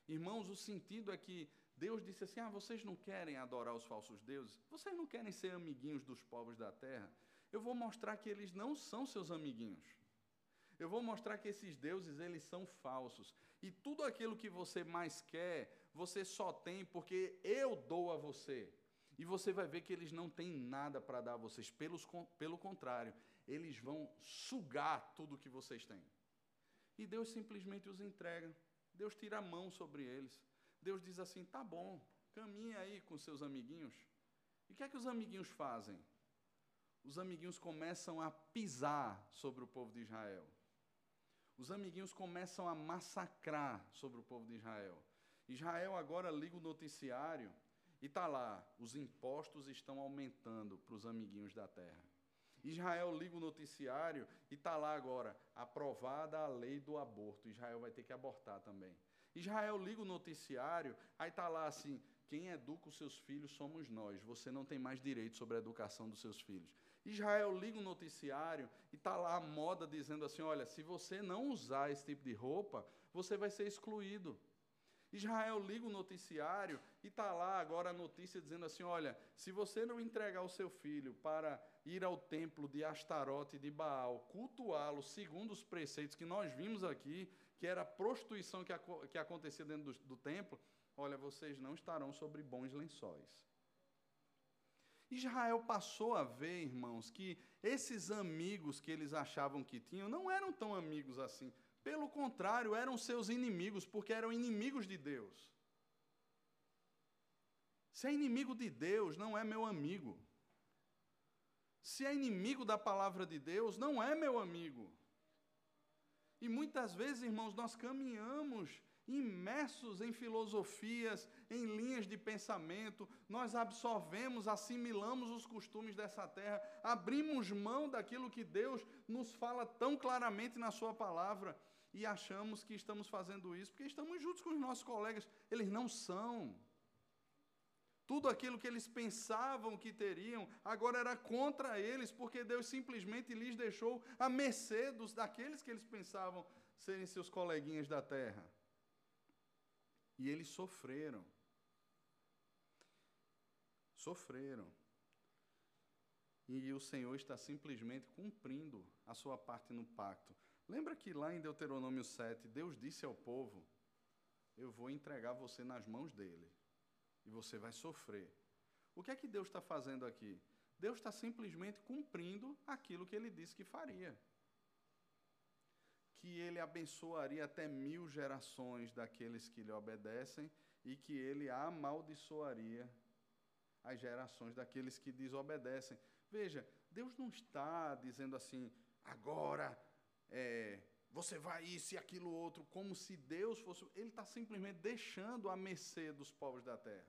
Irmãos, o sentido é que Deus disse assim: Ah, vocês não querem adorar os falsos deuses? Vocês não querem ser amiguinhos dos povos da terra? eu vou mostrar que eles não são seus amiguinhos. Eu vou mostrar que esses deuses, eles são falsos. E tudo aquilo que você mais quer, você só tem porque eu dou a você. E você vai ver que eles não têm nada para dar a vocês. Pelos, pelo contrário, eles vão sugar tudo que vocês têm. E Deus simplesmente os entrega. Deus tira a mão sobre eles. Deus diz assim: tá bom, caminhe aí com seus amiguinhos. E o que é que os amiguinhos fazem? os amiguinhos começam a pisar sobre o povo de Israel. Os amiguinhos começam a massacrar sobre o povo de Israel. Israel agora liga o noticiário e está lá: os impostos estão aumentando para os amiguinhos da terra. Israel liga o noticiário e está lá agora: aprovada a lei do aborto. Israel vai ter que abortar também. Israel liga o noticiário, aí está lá assim: quem educa os seus filhos somos nós. Você não tem mais direito sobre a educação dos seus filhos. Israel liga o noticiário e está lá a moda dizendo assim: olha, se você não usar esse tipo de roupa, você vai ser excluído. Israel liga o noticiário e está lá agora a notícia dizendo assim: olha, se você não entregar o seu filho para ir ao templo de Astarote de Baal, cultuá-lo segundo os preceitos que nós vimos aqui, que era a prostituição que, que acontecia dentro do, do templo, olha, vocês não estarão sobre bons lençóis. Israel passou a ver, irmãos, que esses amigos que eles achavam que tinham não eram tão amigos assim. Pelo contrário, eram seus inimigos, porque eram inimigos de Deus. Se é inimigo de Deus, não é meu amigo. Se é inimigo da palavra de Deus, não é meu amigo. E muitas vezes, irmãos, nós caminhamos imersos em filosofias, em linhas de pensamento, nós absorvemos, assimilamos os costumes dessa terra, abrimos mão daquilo que Deus nos fala tão claramente na Sua palavra e achamos que estamos fazendo isso porque estamos juntos com os nossos colegas. Eles não são. Tudo aquilo que eles pensavam que teriam, agora era contra eles, porque Deus simplesmente lhes deixou à mercê dos, daqueles que eles pensavam serem seus coleguinhas da terra. E eles sofreram. Sofreram. E o Senhor está simplesmente cumprindo a sua parte no pacto. Lembra que lá em Deuteronômio 7, Deus disse ao povo: Eu vou entregar você nas mãos dele. E você vai sofrer. O que é que Deus está fazendo aqui? Deus está simplesmente cumprindo aquilo que ele disse que faria que ele abençoaria até mil gerações daqueles que lhe obedecem e que ele amaldiçoaria as gerações daqueles que desobedecem. Veja, Deus não está dizendo assim, agora é, você vai isso e aquilo outro, como se Deus fosse. Ele está simplesmente deixando a mercê dos povos da terra.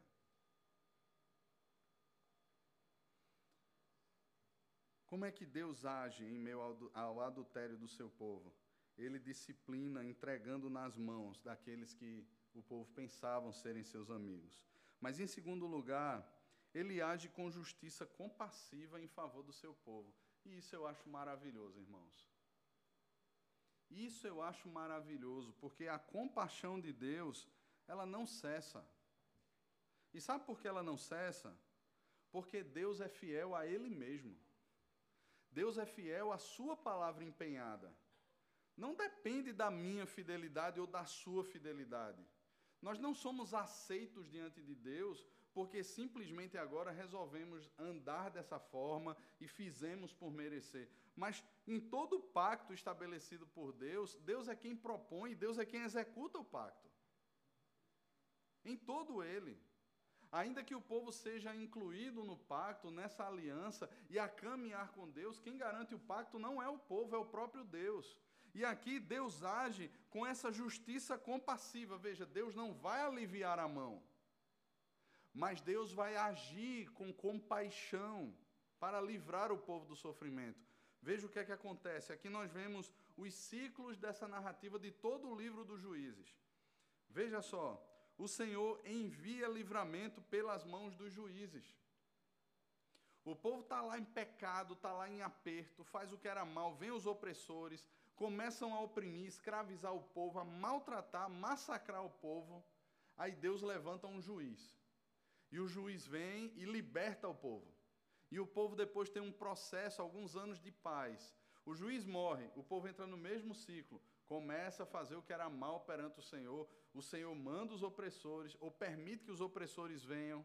Como é que Deus age em meio ao adultério do seu povo? Ele disciplina entregando nas mãos daqueles que o povo pensavam serem seus amigos. Mas, em segundo lugar, ele age com justiça compassiva em favor do seu povo. E isso eu acho maravilhoso, irmãos. Isso eu acho maravilhoso, porque a compaixão de Deus, ela não cessa. E sabe por que ela não cessa? Porque Deus é fiel a Ele mesmo. Deus é fiel à Sua palavra empenhada. Não depende da minha fidelidade ou da sua fidelidade. Nós não somos aceitos diante de Deus porque simplesmente agora resolvemos andar dessa forma e fizemos por merecer. Mas em todo pacto estabelecido por Deus, Deus é quem propõe, Deus é quem executa o pacto. Em todo ele. Ainda que o povo seja incluído no pacto, nessa aliança, e a caminhar com Deus, quem garante o pacto não é o povo, é o próprio Deus. E aqui Deus age com essa justiça compassiva. Veja, Deus não vai aliviar a mão, mas Deus vai agir com compaixão para livrar o povo do sofrimento. Veja o que é que acontece. Aqui nós vemos os ciclos dessa narrativa de todo o livro dos juízes. Veja só, o Senhor envia livramento pelas mãos dos juízes. O povo está lá em pecado, está lá em aperto, faz o que era mal, vem os opressores, começam a oprimir, escravizar o povo, a maltratar, massacrar o povo. Aí Deus levanta um juiz. E o juiz vem e liberta o povo. E o povo depois tem um processo, alguns anos de paz. O juiz morre, o povo entra no mesmo ciclo, começa a fazer o que era mal perante o Senhor, o Senhor manda os opressores, ou permite que os opressores venham,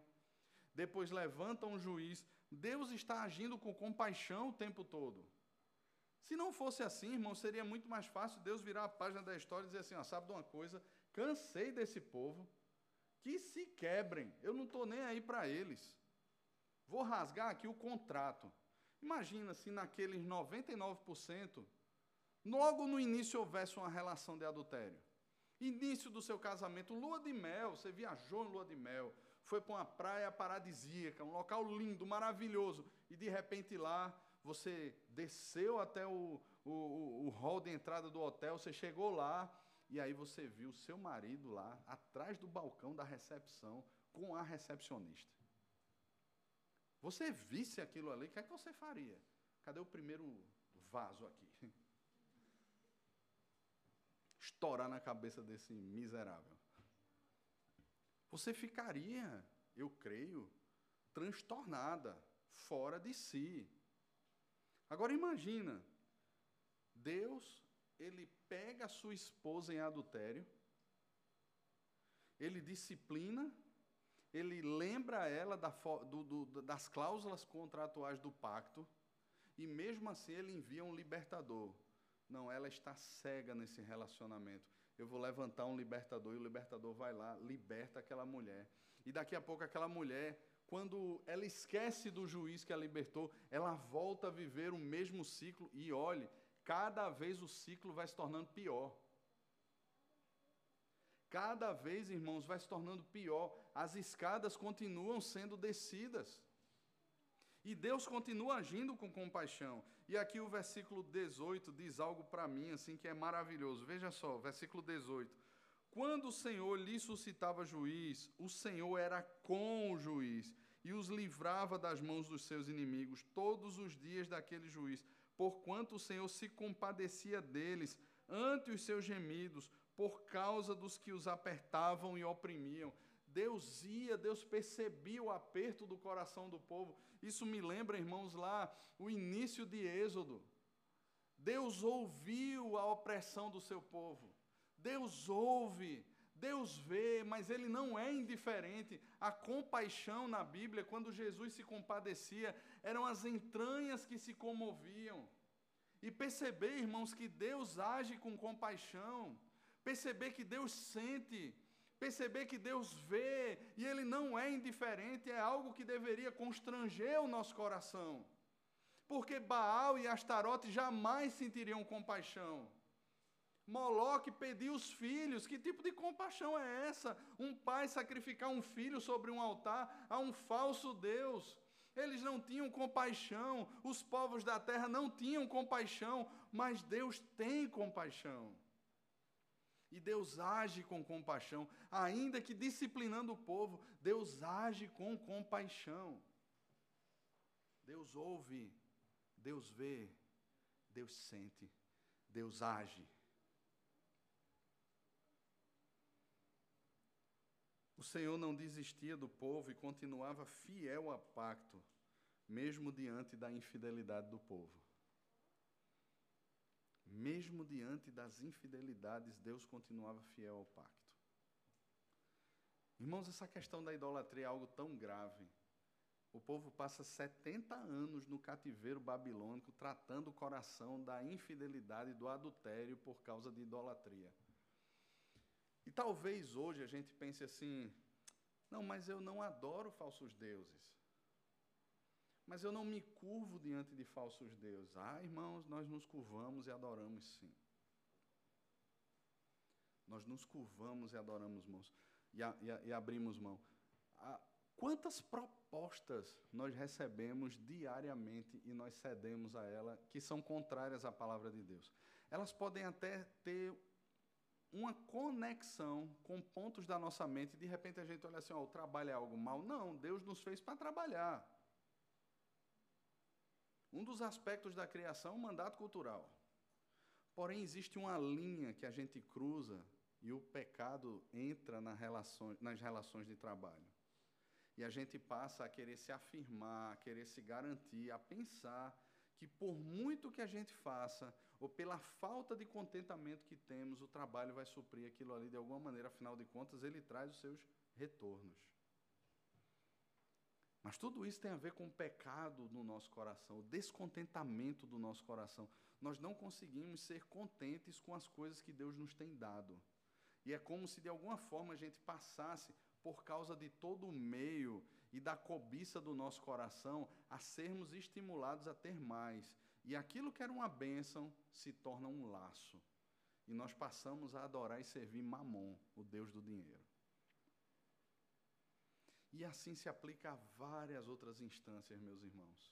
depois levanta um juiz. Deus está agindo com compaixão o tempo todo. Se não fosse assim, irmão, seria muito mais fácil Deus virar a página da história e dizer assim: ó, sabe de uma coisa? Cansei desse povo, que se quebrem, eu não estou nem aí para eles. Vou rasgar aqui o contrato. Imagina se naqueles 99%, logo no início houvesse uma relação de adultério. Início do seu casamento, lua de mel, você viajou em lua de mel, foi para uma praia paradisíaca, um local lindo, maravilhoso, e de repente lá você desceu até o, o, o hall de entrada do hotel, você chegou lá, e aí você viu seu marido lá, atrás do balcão da recepção, com a recepcionista. Você visse aquilo ali, o que é que você faria? Cadê o primeiro vaso aqui? Estourar na cabeça desse miserável. Você ficaria, eu creio, transtornada, fora de si. Agora imagina, Deus, ele pega a sua esposa em adultério, ele disciplina ele lembra ela da, do, do, das cláusulas contratuais do pacto, e mesmo assim ele envia um libertador. Não, ela está cega nesse relacionamento. Eu vou levantar um libertador e o libertador vai lá, liberta aquela mulher. E daqui a pouco aquela mulher, quando ela esquece do juiz que a libertou, ela volta a viver o mesmo ciclo e olhe, cada vez o ciclo vai se tornando pior. Cada vez, irmãos, vai se tornando pior. As escadas continuam sendo descidas. E Deus continua agindo com compaixão. E aqui o versículo 18 diz algo para mim, assim, que é maravilhoso. Veja só, versículo 18. Quando o Senhor lhe suscitava juiz, o Senhor era com o juiz e os livrava das mãos dos seus inimigos todos os dias daquele juiz, porquanto o Senhor se compadecia deles ante os seus gemidos, por causa dos que os apertavam e oprimiam. Deus ia, Deus percebia o aperto do coração do povo. Isso me lembra, irmãos, lá o início de Êxodo. Deus ouviu a opressão do seu povo. Deus ouve, Deus vê, mas ele não é indiferente. A compaixão na Bíblia, quando Jesus se compadecia, eram as entranhas que se comoviam. E perceber, irmãos, que Deus age com compaixão perceber que Deus sente, perceber que Deus vê e Ele não é indiferente, é algo que deveria constranger o nosso coração. Porque Baal e Astarote jamais sentiriam compaixão. Moloque pediu os filhos, que tipo de compaixão é essa? Um pai sacrificar um filho sobre um altar a um falso Deus. Eles não tinham compaixão, os povos da terra não tinham compaixão, mas Deus tem compaixão. E Deus age com compaixão, ainda que disciplinando o povo, Deus age com compaixão. Deus ouve, Deus vê, Deus sente, Deus age. O Senhor não desistia do povo e continuava fiel a pacto, mesmo diante da infidelidade do povo. mesmo diante das infidelidades, Deus continuava fiel ao pacto. Irmãos, essa questão da idolatria é algo tão grave. O povo passa 70 anos no cativeiro babilônico tratando o coração da infidelidade, do adultério por causa de idolatria. E talvez hoje a gente pense assim: não, mas eu não adoro falsos deuses. Mas eu não me curvo diante de falsos deuses. Ah, irmãos, nós nos curvamos e adoramos sim. Nós nos curvamos e adoramos mãos. E, a, e, a, e abrimos mão. A, quantas propostas nós recebemos diariamente e nós cedemos a ela que são contrárias à palavra de Deus? Elas podem até ter uma conexão com pontos da nossa mente. De repente a gente olha assim: o trabalho é algo mal. Não, Deus nos fez para trabalhar. Um dos aspectos da criação é o mandato cultural. Porém, existe uma linha que a gente cruza e o pecado entra nas relações de trabalho. E a gente passa a querer se afirmar, a querer se garantir, a pensar que por muito que a gente faça, ou pela falta de contentamento que temos, o trabalho vai suprir aquilo ali de alguma maneira, afinal de contas, ele traz os seus retornos. Mas tudo isso tem a ver com o pecado no nosso coração, o descontentamento do nosso coração. Nós não conseguimos ser contentes com as coisas que Deus nos tem dado. E é como se de alguma forma a gente passasse, por causa de todo o meio e da cobiça do nosso coração, a sermos estimulados a ter mais. E aquilo que era uma bênção se torna um laço. E nós passamos a adorar e servir Mamon, o Deus do dinheiro. E assim se aplica a várias outras instâncias, meus irmãos.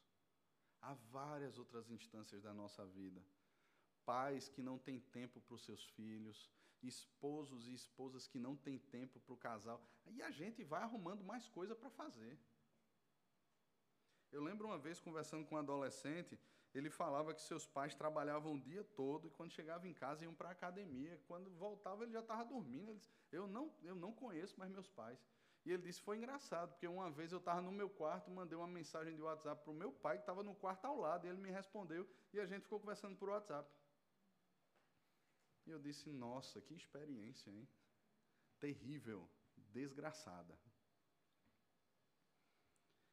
Há várias outras instâncias da nossa vida. Pais que não têm tempo para os seus filhos, esposos e esposas que não têm tempo para o casal. E a gente vai arrumando mais coisa para fazer. Eu lembro uma vez conversando com um adolescente, ele falava que seus pais trabalhavam o dia todo e quando chegava em casa iam para a academia. Quando voltava ele já estava dormindo. Ele disse, eu não, eu não conheço mais meus pais. E ele disse, foi engraçado, porque uma vez eu estava no meu quarto, mandei uma mensagem de WhatsApp para o meu pai, que estava no quarto ao lado, e ele me respondeu, e a gente ficou conversando por WhatsApp. E eu disse: Nossa, que experiência, hein? Terrível, desgraçada.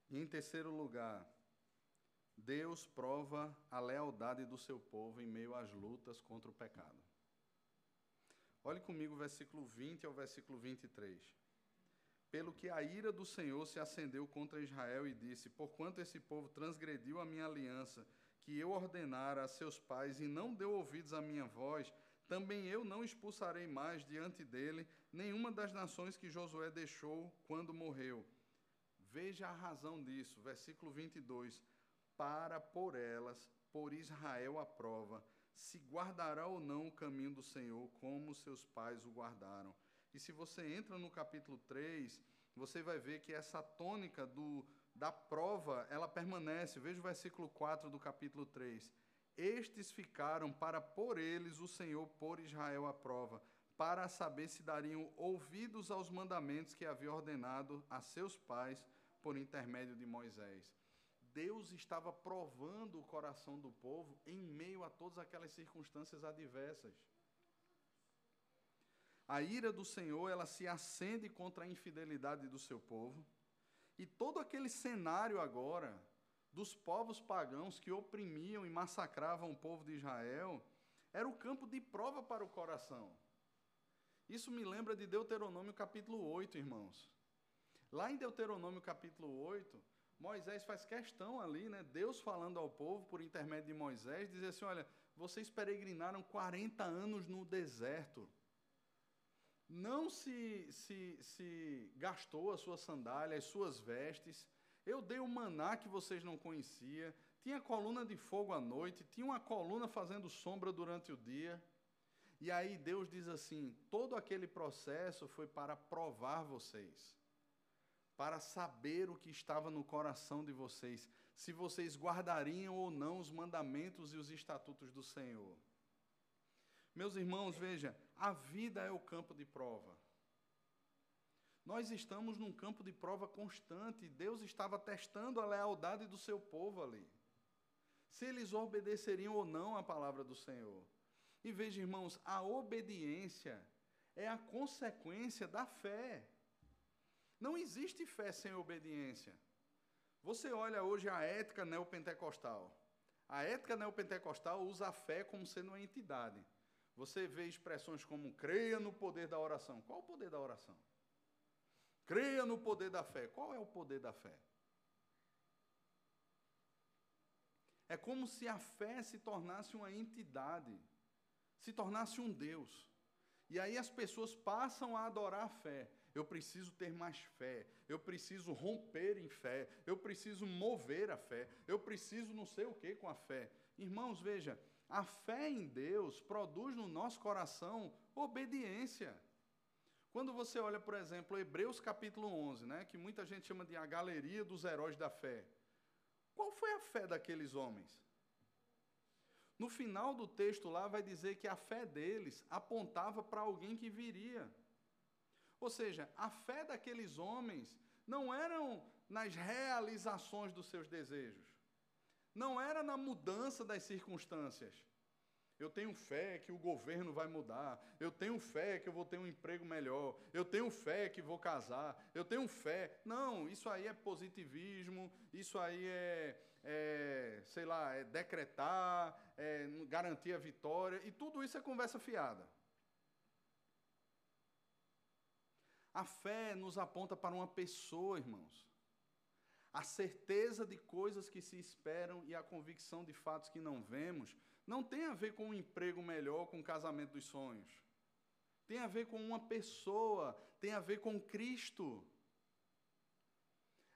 E em terceiro lugar, Deus prova a lealdade do seu povo em meio às lutas contra o pecado. Olhe comigo o versículo 20 ao versículo 23. Pelo que a ira do Senhor se acendeu contra Israel e disse: Porquanto esse povo transgrediu a minha aliança, que eu ordenara a seus pais, e não deu ouvidos à minha voz, também eu não expulsarei mais diante dele nenhuma das nações que Josué deixou quando morreu. Veja a razão disso, versículo 22. Para por elas, por Israel a prova, se guardará ou não o caminho do Senhor, como seus pais o guardaram. E se você entra no capítulo 3, você vai ver que essa tônica do, da prova, ela permanece. Veja o versículo 4 do capítulo 3 estes ficaram para por eles o Senhor por Israel à prova, para saber se dariam ouvidos aos mandamentos que havia ordenado a seus pais por intermédio de Moisés. Deus estava provando o coração do povo em meio a todas aquelas circunstâncias adversas. A ira do Senhor, ela se acende contra a infidelidade do seu povo. E todo aquele cenário agora dos povos pagãos que oprimiam e massacravam o povo de Israel, era o campo de prova para o coração. Isso me lembra de Deuteronômio capítulo 8, irmãos. Lá em Deuteronômio capítulo 8, Moisés faz questão ali, né? Deus falando ao povo por intermédio de Moisés, dizer assim: olha, vocês peregrinaram 40 anos no deserto. Não se, se, se gastou a sua sandália, as suas vestes, eu dei o maná que vocês não conheciam. Tinha coluna de fogo à noite, tinha uma coluna fazendo sombra durante o dia. E aí Deus diz assim: todo aquele processo foi para provar vocês, para saber o que estava no coração de vocês, se vocês guardariam ou não os mandamentos e os estatutos do Senhor. Meus irmãos, veja, a vida é o campo de prova. Nós estamos num campo de prova constante. Deus estava testando a lealdade do seu povo ali. Se eles obedeceriam ou não à palavra do Senhor. E veja, irmãos, a obediência é a consequência da fé. Não existe fé sem obediência. Você olha hoje a ética neopentecostal. A ética neopentecostal usa a fé como sendo uma entidade. Você vê expressões como creia no poder da oração. Qual o poder da oração? Creia no poder da fé. Qual é o poder da fé? É como se a fé se tornasse uma entidade, se tornasse um Deus. E aí as pessoas passam a adorar a fé. Eu preciso ter mais fé, eu preciso romper em fé, eu preciso mover a fé, eu preciso não sei o que com a fé. Irmãos, veja, a fé em Deus produz no nosso coração obediência. Quando você olha, por exemplo, Hebreus capítulo 11, né, que muita gente chama de a galeria dos heróis da fé. Qual foi a fé daqueles homens? No final do texto lá vai dizer que a fé deles apontava para alguém que viria. Ou seja, a fé daqueles homens não eram nas realizações dos seus desejos. Não era na mudança das circunstâncias. Eu tenho fé que o governo vai mudar. Eu tenho fé que eu vou ter um emprego melhor. Eu tenho fé que vou casar. Eu tenho fé. Não, isso aí é positivismo. Isso aí é, é sei lá, é decretar, é garantir a vitória. E tudo isso é conversa fiada. A fé nos aponta para uma pessoa, irmãos. A certeza de coisas que se esperam e a convicção de fatos que não vemos não tem a ver com um emprego melhor, com o casamento dos sonhos. Tem a ver com uma pessoa, tem a ver com Cristo.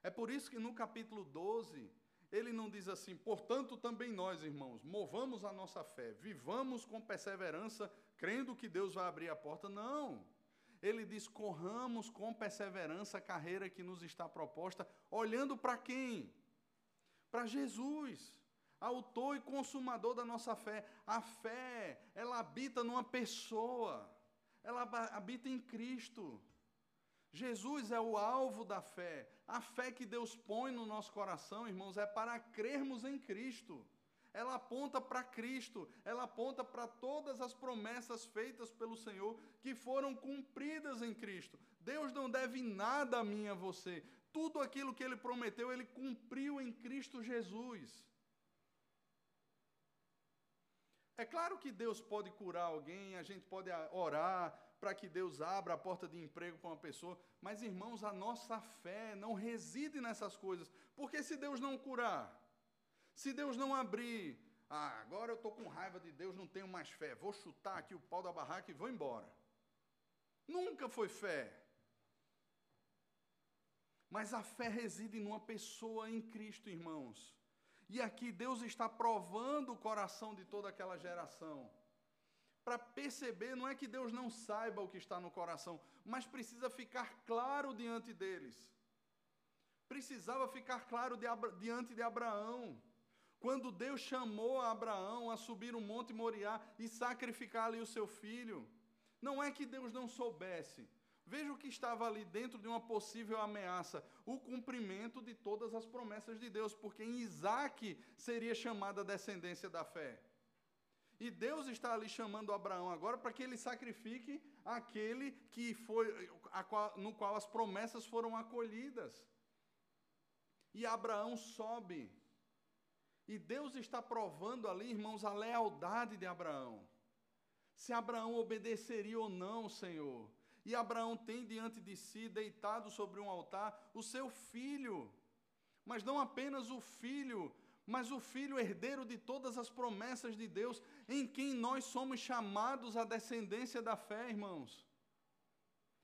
É por isso que no capítulo 12, ele não diz assim, portanto também nós, irmãos, movamos a nossa fé, vivamos com perseverança, crendo que Deus vai abrir a porta. Não. Ele diz: corramos com perseverança a carreira que nos está proposta, olhando para quem? Para Jesus autor e consumador da nossa fé. A fé, ela habita numa pessoa, ela habita em Cristo. Jesus é o alvo da fé. A fé que Deus põe no nosso coração, irmãos, é para crermos em Cristo. Ela aponta para Cristo, ela aponta para todas as promessas feitas pelo Senhor que foram cumpridas em Cristo. Deus não deve nada a mim e a você. Tudo aquilo que ele prometeu, ele cumpriu em Cristo Jesus. É claro que Deus pode curar alguém, a gente pode orar para que Deus abra a porta de emprego para uma pessoa, mas irmãos, a nossa fé não reside nessas coisas, porque se Deus não curar, se Deus não abrir, ah, agora eu estou com raiva de Deus, não tenho mais fé, vou chutar aqui o pau da barraca e vou embora. Nunca foi fé. Mas a fé reside numa pessoa em Cristo, irmãos. E aqui Deus está provando o coração de toda aquela geração. Para perceber, não é que Deus não saiba o que está no coração, mas precisa ficar claro diante deles. Precisava ficar claro de diante de Abraão. Quando Deus chamou Abraão a subir o monte Moriá e sacrificar ali o seu filho, não é que Deus não soubesse, Veja o que estava ali dentro de uma possível ameaça: o cumprimento de todas as promessas de Deus, porque em Isaac seria chamada a descendência da fé. E Deus está ali chamando Abraão agora para que ele sacrifique aquele que foi qual, no qual as promessas foram acolhidas. E Abraão sobe. E Deus está provando ali, irmãos, a lealdade de Abraão. Se Abraão obedeceria ou não, Senhor. E Abraão tem diante de si, deitado sobre um altar, o seu filho. Mas não apenas o filho, mas o filho herdeiro de todas as promessas de Deus, em quem nós somos chamados à descendência da fé, irmãos.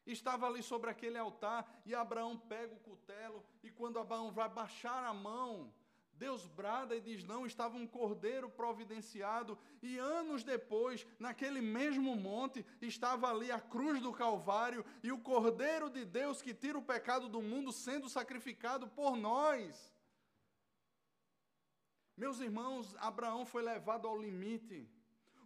Estava ali sobre aquele altar e Abraão pega o cutelo, e quando Abraão vai baixar a mão, Deus brada e diz: Não, estava um cordeiro providenciado, e anos depois, naquele mesmo monte, estava ali a cruz do Calvário e o cordeiro de Deus que tira o pecado do mundo sendo sacrificado por nós. Meus irmãos, Abraão foi levado ao limite.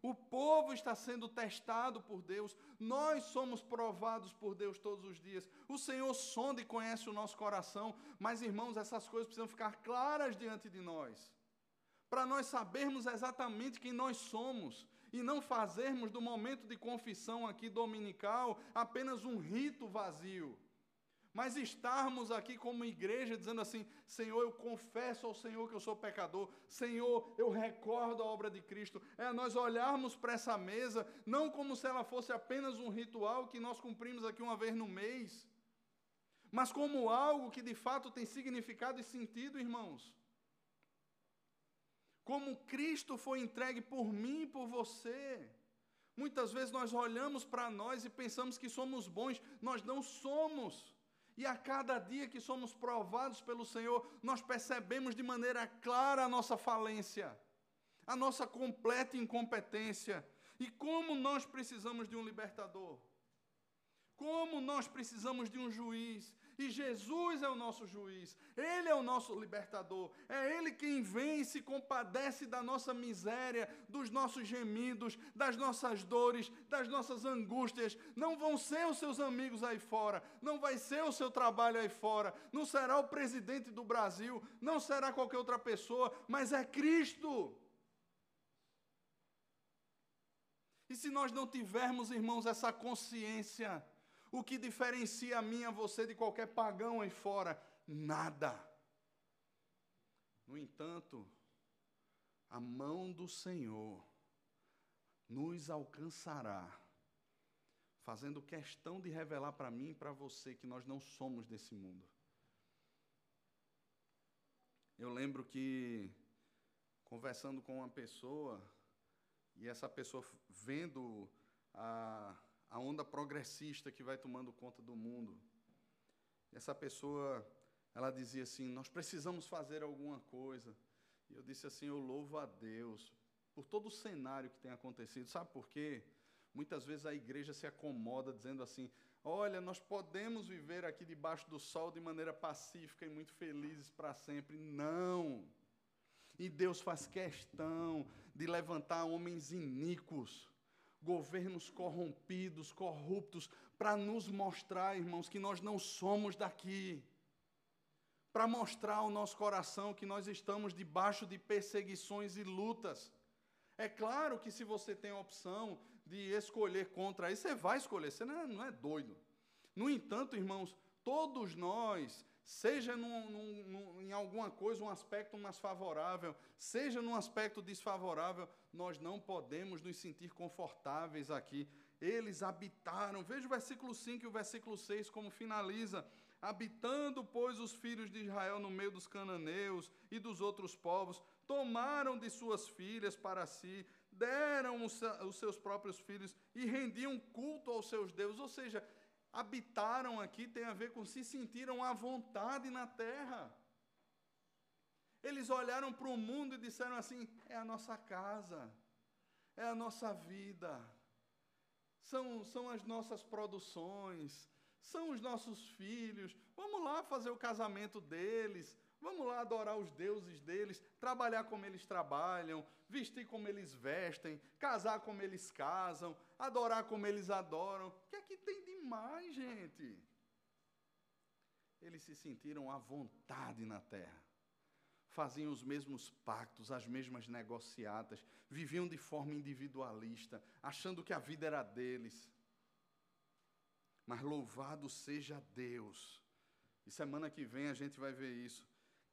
O povo está sendo testado por Deus. Nós somos provados por Deus todos os dias. O Senhor sonda e conhece o nosso coração. Mas, irmãos, essas coisas precisam ficar claras diante de nós. Para nós sabermos exatamente quem nós somos. e não fazermos do momento de confissão aqui dominical apenas um rito vazio, mas estarmos aqui como igreja dizendo assim: Senhor, eu confesso ao Senhor que eu sou pecador, Senhor, eu recordo a obra de Cristo. É nós olharmos para essa mesa, não como se ela fosse apenas um ritual que nós cumprimos aqui uma vez no mês, mas como algo que de fato tem significado e sentido, irmãos como Cristo foi entregue por mim e por você. Muitas vezes nós olhamos para nós e pensamos que somos bons, nós não somos. E a cada dia que somos provados pelo Senhor, nós percebemos de maneira clara a nossa falência, a nossa completa incompetência. E como nós precisamos de um libertador. Como nós precisamos de um juiz. E Jesus é o nosso juiz, Ele é o nosso libertador, é Ele quem vem e se compadece da nossa miséria, dos nossos gemidos, das nossas dores, das nossas angústias. Não vão ser os seus amigos aí fora, não vai ser o seu trabalho aí fora, não será o presidente do Brasil, não será qualquer outra pessoa, mas é Cristo. E se nós não tivermos, irmãos, essa consciência, o que diferencia a mim e a você de qualquer pagão aí fora? Nada. No entanto, a mão do Senhor nos alcançará, fazendo questão de revelar para mim e para você que nós não somos desse mundo. Eu lembro que, conversando com uma pessoa, e essa pessoa vendo a a onda progressista que vai tomando conta do mundo. Essa pessoa, ela dizia assim: Nós precisamos fazer alguma coisa. E eu disse assim: Eu louvo a Deus por todo o cenário que tem acontecido. Sabe por quê? Muitas vezes a igreja se acomoda dizendo assim: Olha, nós podemos viver aqui debaixo do sol de maneira pacífica e muito felizes para sempre. Não! E Deus faz questão de levantar homens iníquos governos corrompidos, corruptos, para nos mostrar, irmãos, que nós não somos daqui. Para mostrar ao nosso coração que nós estamos debaixo de perseguições e lutas. É claro que se você tem a opção de escolher contra isso, você vai escolher, você não é, não é doido. No entanto, irmãos, todos nós seja num, num, em alguma coisa, um aspecto mais favorável, seja num aspecto desfavorável, nós não podemos nos sentir confortáveis aqui. Eles habitaram, veja o versículo 5 e o versículo 6 como finaliza. Habitando, pois, os filhos de Israel no meio dos cananeus e dos outros povos, tomaram de suas filhas para si, deram os, os seus próprios filhos e rendiam culto aos seus deuses. Ou seja, habitaram aqui tem a ver com se sentiram à vontade na terra. Eles olharam para o mundo e disseram assim: é a nossa casa, é a nossa vida, são, são as nossas produções, são os nossos filhos. Vamos lá fazer o casamento deles, Vamos lá adorar os deuses deles, trabalhar como eles trabalham, vestir como eles vestem, casar como eles casam, adorar como eles adoram. O que é que tem de mais, gente? Eles se sentiram à vontade na terra. Faziam os mesmos pactos, as mesmas negociatas, viviam de forma individualista, achando que a vida era deles. Mas louvado seja Deus. E semana que vem a gente vai ver isso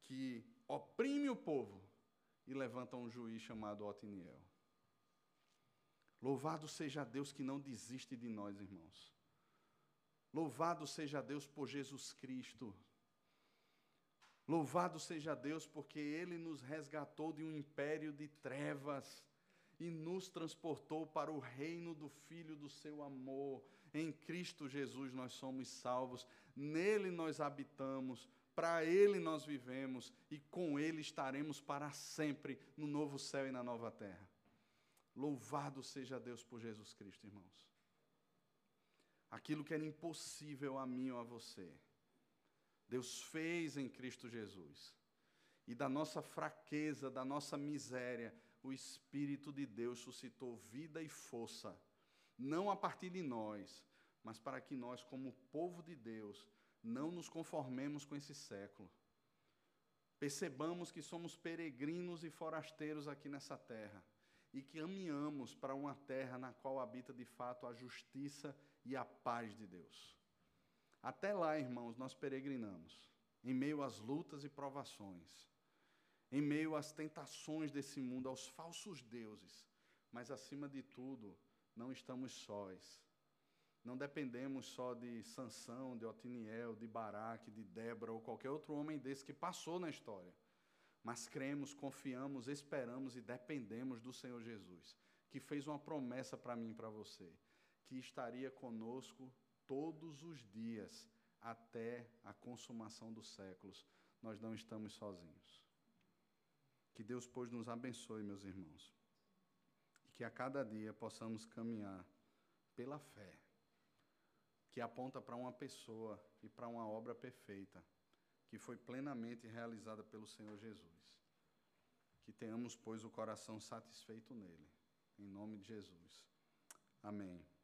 que oprime o povo e levanta um juiz chamado Otiniel. Louvado seja Deus que não desiste de nós, irmãos. Louvado seja Deus por Jesus Cristo. Louvado seja Deus porque Ele nos resgatou de um império de trevas e nos transportou para o reino do Filho do seu amor. Em Cristo Jesus nós somos salvos, nele nós habitamos, para Ele nós vivemos e com Ele estaremos para sempre no novo céu e na nova terra. Louvado seja Deus por Jesus Cristo, irmãos. Aquilo que era impossível a mim ou a você, Deus fez em Cristo Jesus. E da nossa fraqueza, da nossa miséria, o Espírito de Deus suscitou vida e força, não a partir de nós, mas para que nós, como povo de Deus, não nos conformemos com esse século. Percebamos que somos peregrinos e forasteiros aqui nessa terra e que caminhamos para uma terra na qual habita de fato a justiça e a paz de Deus. Até lá, irmãos, nós peregrinamos, em meio às lutas e provações, em meio às tentações desse mundo, aos falsos deuses, mas acima de tudo, não estamos sós. Não dependemos só de Sansão, de Otiniel, de Baraque, de Débora ou qualquer outro homem desse que passou na história. Mas cremos, confiamos, esperamos e dependemos do Senhor Jesus, que fez uma promessa para mim e para você, que estaria conosco todos os dias até a consumação dos séculos. Nós não estamos sozinhos. Que Deus, pois, nos abençoe, meus irmãos. E que a cada dia possamos caminhar pela fé, que aponta para uma pessoa e para uma obra perfeita, que foi plenamente realizada pelo Senhor Jesus. Que tenhamos, pois, o coração satisfeito nele. Em nome de Jesus. Amém.